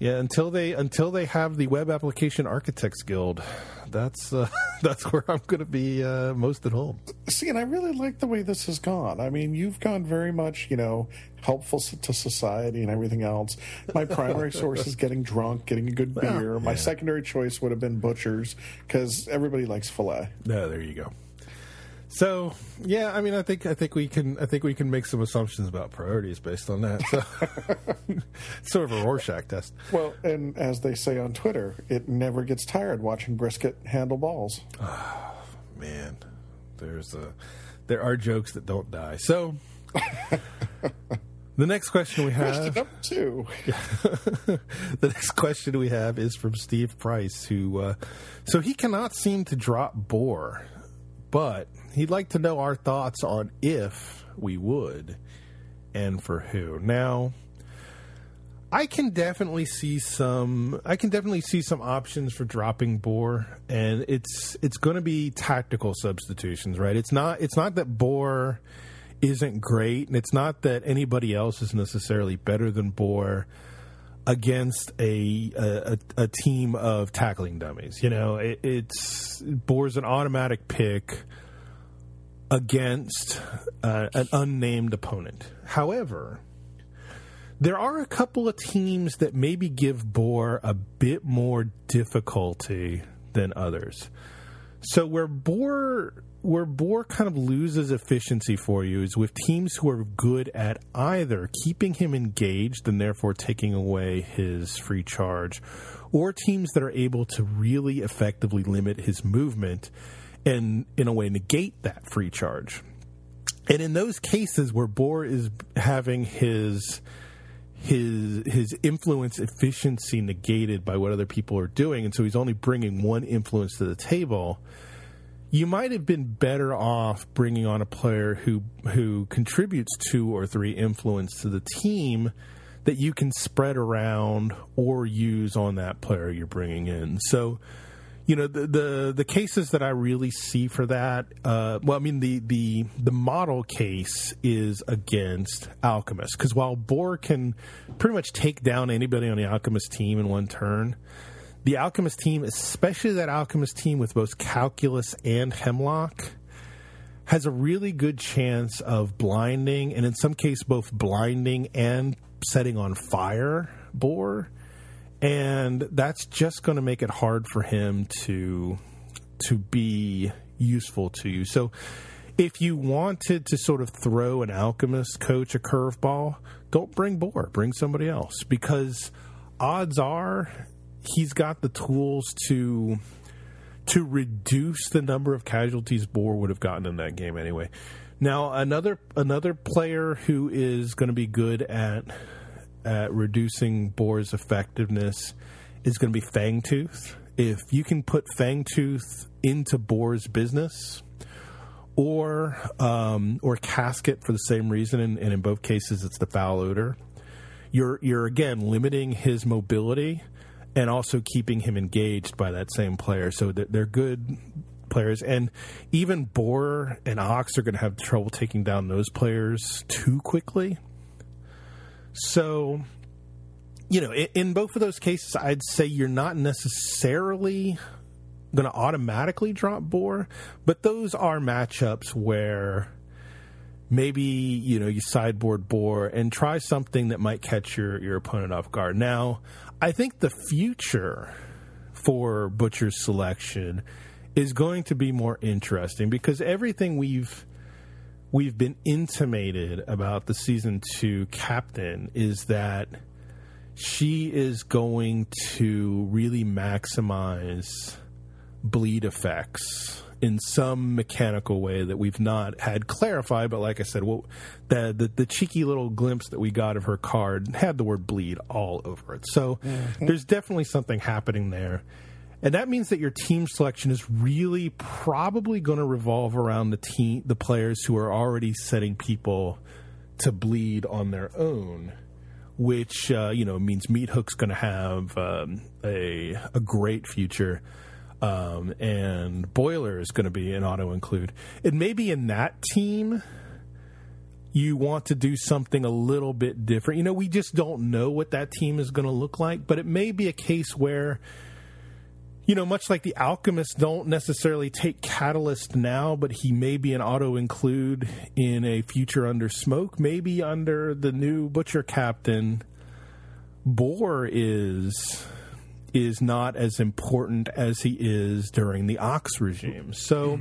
[SPEAKER 2] Yeah, until they until they have the Web Application Architects Guild, that's uh, that's where I'm going to be uh, most at home.
[SPEAKER 3] See, and I really like the way this has gone. I mean, you've gone very much, you know, helpful to society and everything else. My primary source is getting drunk, getting a good beer. My
[SPEAKER 2] yeah.
[SPEAKER 3] secondary choice would have been butchers because everybody likes filet.
[SPEAKER 2] No, there you go. So yeah, I mean, I think I think we can I think we can make some assumptions about priorities based on that. So sort of a Rorschach test.
[SPEAKER 3] Well, and as they say on Twitter, it never gets tired watching brisket handle balls.
[SPEAKER 2] Man, there's a there are jokes that don't die. So the next question we have
[SPEAKER 3] number two.
[SPEAKER 2] the next question we have is from Steve Price, who uh, so he cannot seem to drop Boar, but he'd like to know our thoughts on if we would and for who. Now, I can definitely see some. I can definitely see some options for dropping Boar, and it's it's going to be tactical substitutions, right? It's not it's not that Boar isn't great, and it's not that anybody else is necessarily better than Boar against a a, a team of tackling dummies. You know, it, it's Boar's an automatic pick against uh, an unnamed opponent. However, there are a couple of teams that maybe give Boar a bit more difficulty than others. So where Boar where Boar kind of loses efficiency for you is with teams who are good at either keeping him engaged and therefore taking away his free charge, or teams that are able to really effectively limit his movement and in a way negate that free charge. And in those cases where Boar is having his his his influence efficiency negated by what other people are doing and so he's only bringing one influence to the table you might have been better off bringing on a player who who contributes two or three influence to the team that you can spread around or use on that player you're bringing in so you know the the, the cases that I really see for that. Uh, well, I mean the the the model case is against Alchemist because while Boar can pretty much take down anybody on the Alchemist team in one turn, the Alchemist team, especially that Alchemist team with both Calculus and Hemlocke, has a really good chance of blinding, and in some case, both blinding and setting on fire Boar. And that's just going to make it hard for him to to be useful to you. So if you wanted to sort of throw an alchemist coach a curveball, don't bring Boar, bring somebody else because odds are he's got the tools to to reduce the number of casualties Boar would have gotten in that game anyway. Now another another player who is going to be good at at reducing Boar's effectiveness is going to be Fangtooth. If you can put Fangtooth into Boar's business, or um, or casket for the same reason, and, and in both cases it's the foul odor. You're you're again limiting his mobility and also keeping him engaged by that same player. So they're good players, and even Boar and Ox are going to have trouble taking down those players too quickly. So, you know, in, in both of those cases, I'd say you're not necessarily going to automatically drop Boar, but those are matchups where maybe you know you sideboard Boar and try something that might catch your your opponent off guard. Now, I think the future for Butcher's selection is going to be more interesting because everything we've we've been intimated about the season 2 captain is that she is going to really maximize bleed effects in some mechanical way that we've not had clarified. But like I said, well, the, the, the cheeky little glimpse that we got of her card had the word bleed all over it. So mm-hmm. there's definitely something happening there. And that means that your team selection is really probably going to revolve around the team, the players who are already setting people to bleed on their own which uh, you know means Meathook's going to have um, a a great future um, and Boiler is going to be an auto include. It may be in that team you want to do something a little bit different. You know, we just don't know what that team is going to look like, but it may be a case where you know, much like the alchemists don't necessarily take Katalyst now, but he may be an auto include in a future under smoke, maybe under the new butcher captain. Boar is is not as important as he is during the Ox regime. So,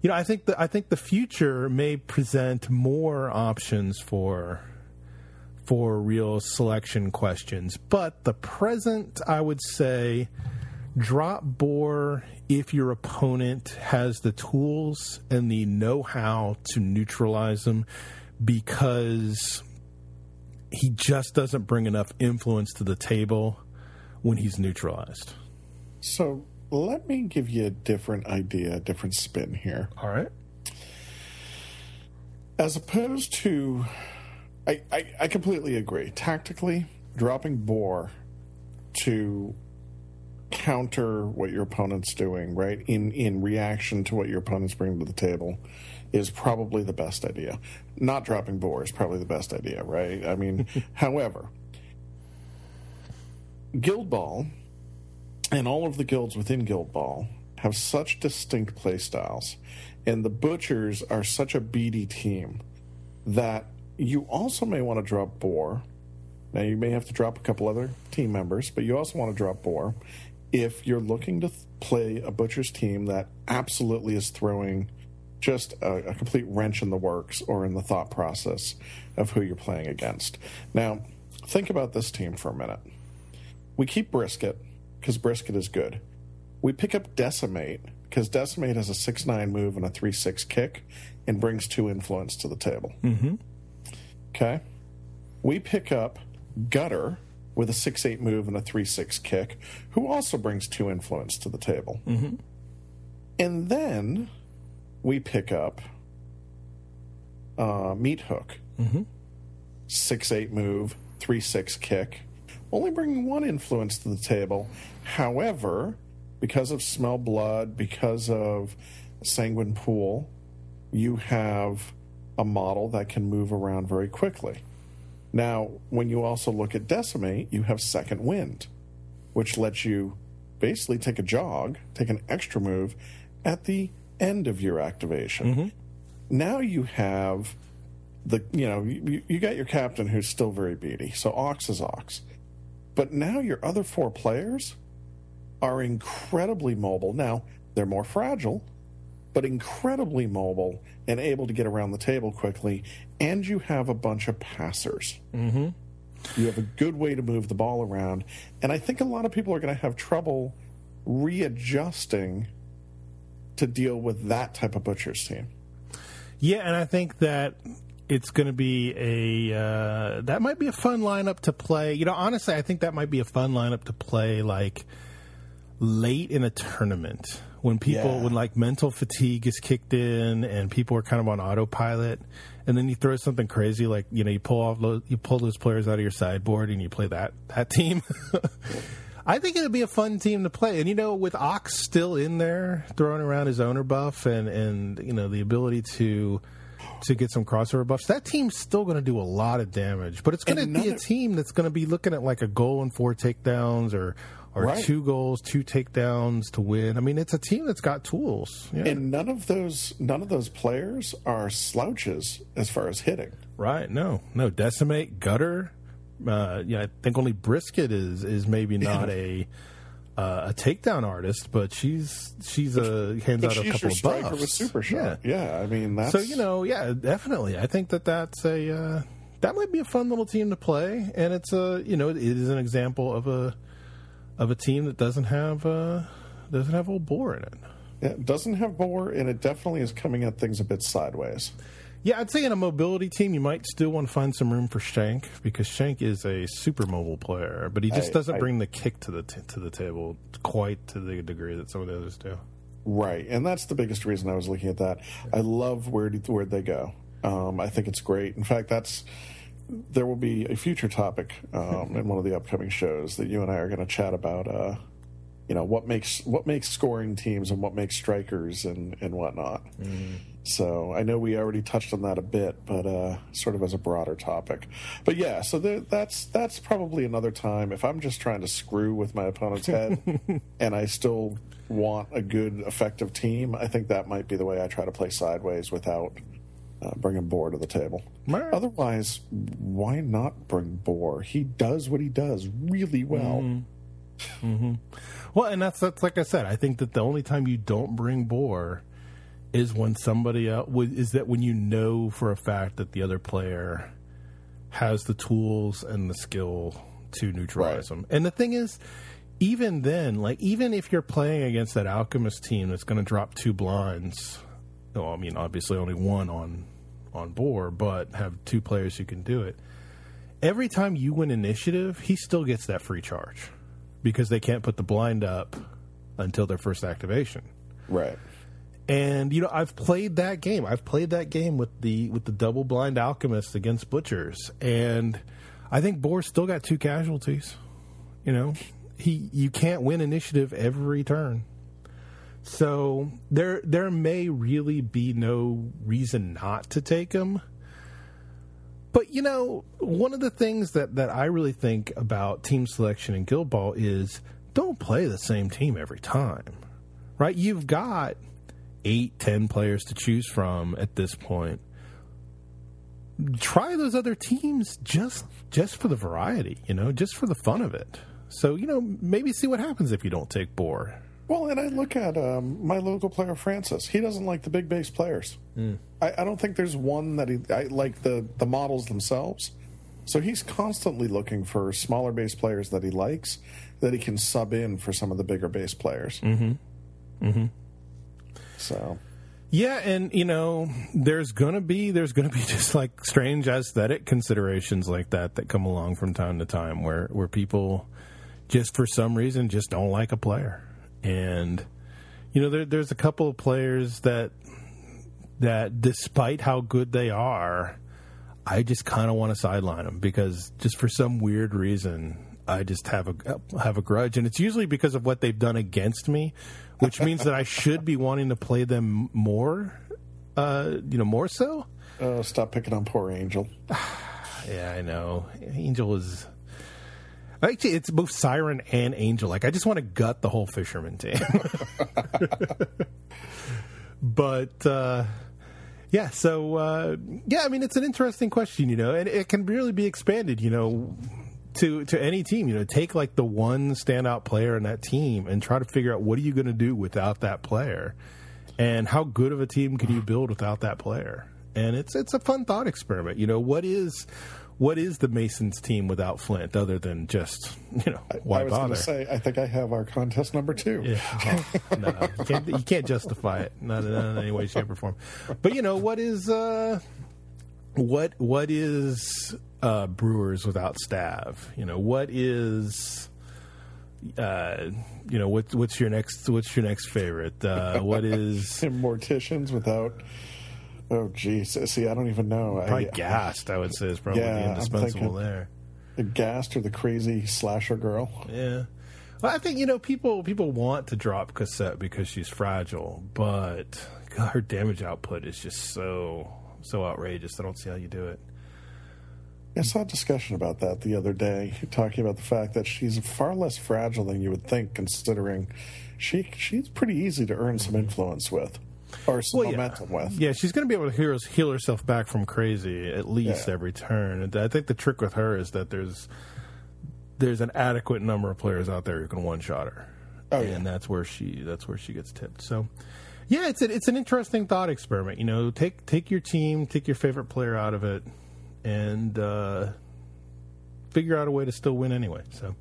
[SPEAKER 2] you know, I think the I think the future may present more options for for real selection questions, but the present, I would say, drop Boar if your opponent has the tools and the know-how to neutralize them, because he just doesn't bring enough influence to the table when he's neutralized.
[SPEAKER 3] So let me give you a different idea, a different spin here.
[SPEAKER 2] All right.
[SPEAKER 3] As opposed to, I, I, I completely agree. Tactically, dropping Boar to counter what your opponent's doing, right? In in reaction to what your opponent's bringing to the table, is probably the best idea. Not dropping Boar is probably the best idea, right? I mean, however, Guild Ball and all of the guilds within Guild Ball have such distinct playstyles, and the Butchers are such a beady team that you also may want to drop Boar. Now, you may have to drop a couple other team members, but you also want to drop Boar if you're looking to th- play a Butcher's team that absolutely is throwing just a, a complete wrench in the works or in the thought process of who you're playing against. Now, think about this team for a minute we keep Brisket because Brisket is good. We pick up Decimate because Decimate has a 6 9 move and a 3 6 kick and brings two influence to the table.
[SPEAKER 2] Mm-hmm.
[SPEAKER 3] Okay. We pick up Gutter with a 6 8 move and a 3 6 kick, who also brings two influence to the table.
[SPEAKER 2] Mm-hmm.
[SPEAKER 3] And then we pick up uh, Meathook.
[SPEAKER 2] Mm-hmm.
[SPEAKER 3] 6 8 move, 3 6 kick, only bringing one influence to the table. However, because of smell blood, because of sanguine pool, you have a model that can move around very quickly. Now, when you also look at decimate, you have second wind, which lets you basically take a jog, take an extra move at the end of your activation.
[SPEAKER 2] Mm-hmm.
[SPEAKER 3] now you have the you know you, you got your captain who's still very beady. So Ox is Ox, but now your other four players are incredibly mobile. Now they're more fragile, but incredibly mobile and able to get around the table quickly. And you have a bunch of passers.
[SPEAKER 2] Mm-hmm.
[SPEAKER 3] You have a good way to move the ball around. And I think a lot of people are going to have trouble readjusting to deal with that type of butcher's team.
[SPEAKER 2] Yeah, and I think that it's going to be a uh, that might be a fun lineup to play. You know, honestly, I think that might be a fun lineup to play like late in a tournament when people
[SPEAKER 3] Yeah.
[SPEAKER 2] when like mental fatigue is kicked in and people are kind of on autopilot and then you throw something crazy like you know you pull off you pull those players out of your sideboard and you play that that team. I think it'd be a fun team to play. And you know with Ox still in there throwing around his owner buff and and you know the ability to to get some crossover buffs that team's still going to do a lot of damage. But it's going to be a team that's going to be looking at like a goal and four takedowns or or
[SPEAKER 3] Right.
[SPEAKER 2] two goals, two takedowns to win. I mean, it's a team that's got tools. Yeah.
[SPEAKER 3] And none of those none of those players are slouches as far as hitting.
[SPEAKER 2] right? No, no. Decimate, gutter. Uh, yeah, I think only Brisket is is maybe not a uh, a takedown artist, but she's she's a hands
[SPEAKER 3] But
[SPEAKER 2] out a couple of buffs.
[SPEAKER 3] with super shot.
[SPEAKER 2] Yeah.
[SPEAKER 3] Yeah. I mean that's
[SPEAKER 2] So you know, yeah, definitely. I think that that's a uh, that might be a fun little team to play, and it's a you know it is an example of a of a team that doesn't have uh, doesn't have old boar in it.
[SPEAKER 3] Yeah, it doesn't have Boar, and it definitely is coming at things a bit sideways.
[SPEAKER 2] Yeah, I'd say in a mobility team, you might still want to find some room for Shank because Shank is a super mobile player, but he just
[SPEAKER 3] I-
[SPEAKER 2] doesn't
[SPEAKER 3] I-
[SPEAKER 2] bring the kick to the t- to the table quite to the degree that some of the others do.
[SPEAKER 3] Right, and that's the biggest reason I was looking at that. I love where where they go. Um, I think it's great. In fact, that's there will be a future topic um, in one of the upcoming shows that you and I are going to chat about. Uh, you know what makes what makes scoring teams and what makes strikers and and whatnot. So I know we already touched on that a bit, but uh, sort of as a broader topic. But yeah, so there, that's that's probably another time if I'm just trying to screw with my opponent's head, and I still want a good, effective team. I think that might be the way I try to play sideways without uh, bringing Boar to the table. Otherwise, why not bring Boar? He does what he does really well.
[SPEAKER 2] Well, and that's that's like I said. I think that the only time you don't bring Boar is when somebody else is that when you know for a fact that the other player has the tools and the skill to neutralize
[SPEAKER 3] Right.
[SPEAKER 2] them. And the thing is, even then, like even if you're playing against that alchemist team that's going to drop two blinds, well, I mean, obviously only one on on Boar, but have two players who can do it. Every time you win initiative, he still gets that free charge because they can't put the blind up until their first activation.
[SPEAKER 3] Right.
[SPEAKER 2] And you know, I've played that game. I've played that game with the with the double blind alchemist against butchers, and I think Boar still got two casualties. You know, he you can't win initiative every turn. So there there may really be no reason not to take him. But you know, one of the things that, that I really think about team selection in Guild Ball is don't play the same team every time. Right? You've got eight, ten players to choose from at this point. Try those other teams just just for the variety, you know, just for the fun of it. So, you know, maybe see what happens if you don't take Boar.
[SPEAKER 3] Well, and I look at um, my local player Francis. He doesn't like the big bass players. I, I don't think there's one that he I like the the models themselves. So he's constantly looking for smaller bass players that he likes that he can sub in for some of the bigger bass players. Mm-hmm. Mm-hmm. So
[SPEAKER 2] Yeah, and you know, there's gonna be there's gonna be just like strange aesthetic considerations like that that come along from time to time where where people just for some reason just don't like a player. And you know, there, there's a couple of players that that despite how good they are, I just kind of want to sideline them because just for some weird reason, I just have a have a grudge, and it's usually because of what they've done against me, which means that I should be wanting to play them more, uh, you know, more so.
[SPEAKER 3] uh, stop picking on poor Angel.
[SPEAKER 2] Yeah, I know. Angel is. Actually, it's both Siren and Angel. Like, I just want to gut the whole Fisherman team. but, uh, Yeah, so uh, yeah, I mean it's an interesting question, you know, and it can really be expanded, you know, to to any team. You know, take like the one standout player in that team and try to figure out what are you going to do without that player, and how good of a team can you build without that player. And it's it's a fun thought experiment. You know, what is what is the Masons team without Flint other than just you know why
[SPEAKER 3] I was
[SPEAKER 2] bother?
[SPEAKER 3] going to say, I think I have our contest number two.
[SPEAKER 2] Yeah. Oh, no, you can't, you can't justify it, not, not in any way, shape, or form. But you know what is uh, what what is uh, Brewers without Stave? You know what is uh, you know what what's your next what's your next favorite? Uh, what is
[SPEAKER 3] morticians without. Oh, geez. See, I don't even know.
[SPEAKER 2] probably
[SPEAKER 3] I,
[SPEAKER 2] Ghast? I would say is probably
[SPEAKER 3] Yeah, I'm
[SPEAKER 2] indispensable there.
[SPEAKER 3] the Ghast or the crazy slasher girl.
[SPEAKER 2] Yeah. Well, I think you know people people want to drop Cosset because she's fragile, but God, her damage output is just so so outrageous. I don't see how you do it.
[SPEAKER 3] I saw a discussion about that the other day, talking about the fact that she's far less fragile than you would think, considering she she's pretty easy to earn some influence with, or some
[SPEAKER 2] Well, yeah.
[SPEAKER 3] with.
[SPEAKER 2] Yeah, she's going to be able to heal, heal herself back from crazy at least
[SPEAKER 3] Yeah.
[SPEAKER 2] every turn. And I think the trick with her is that there's there's an adequate number of players out there who can one shot her,
[SPEAKER 3] Oh,
[SPEAKER 2] and
[SPEAKER 3] yeah.
[SPEAKER 2] that's where she that's where she gets tipped. So. Yeah, it's a, it's an interesting thought experiment. You know, take take your team, take your favorite player out of it, and uh, figure out a way to still win anyway. So,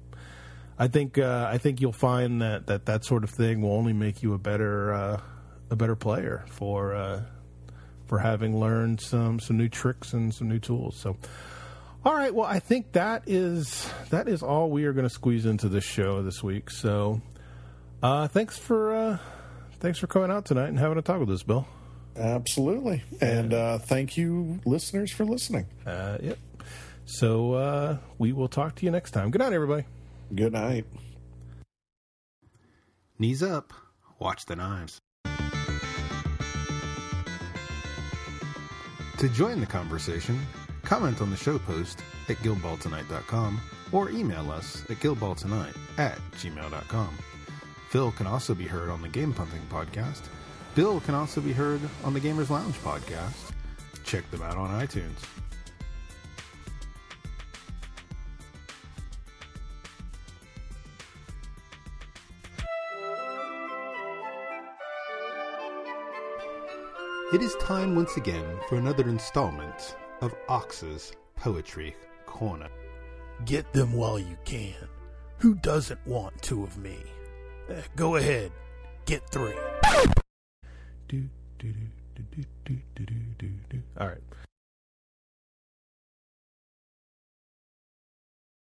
[SPEAKER 2] I think uh, I think you'll find that, that that sort of thing will only make you a better uh, a better player for uh, for having learned some some new tricks and some new tools. So, all right, well, I think that is that is all we are going to squeeze into this show this week. So, uh, thanks for uh, thanks for coming out tonight and having a talk with us, Bill.
[SPEAKER 3] Absolutely. And uh, thank you, listeners, for listening.
[SPEAKER 2] Uh, yep. So uh, we will talk to you next time. Good night, everybody.
[SPEAKER 3] Good night.
[SPEAKER 1] Knees up. Watch the knives. To join the conversation, comment on the show post at guildballtonight.com or email us at guildballtonight at gmail.com. Phil can also be heard on the Game Punting podcast. Bill can also be heard on the Gamers Lounge podcast. Check them out on iTunes. It is time once again for another installment of Ox's Poetry Corner.
[SPEAKER 2] Get them while you can. Who doesn't want two of me? Uh, go ahead, get three. do, do, do, do, do, do, do, do. All right.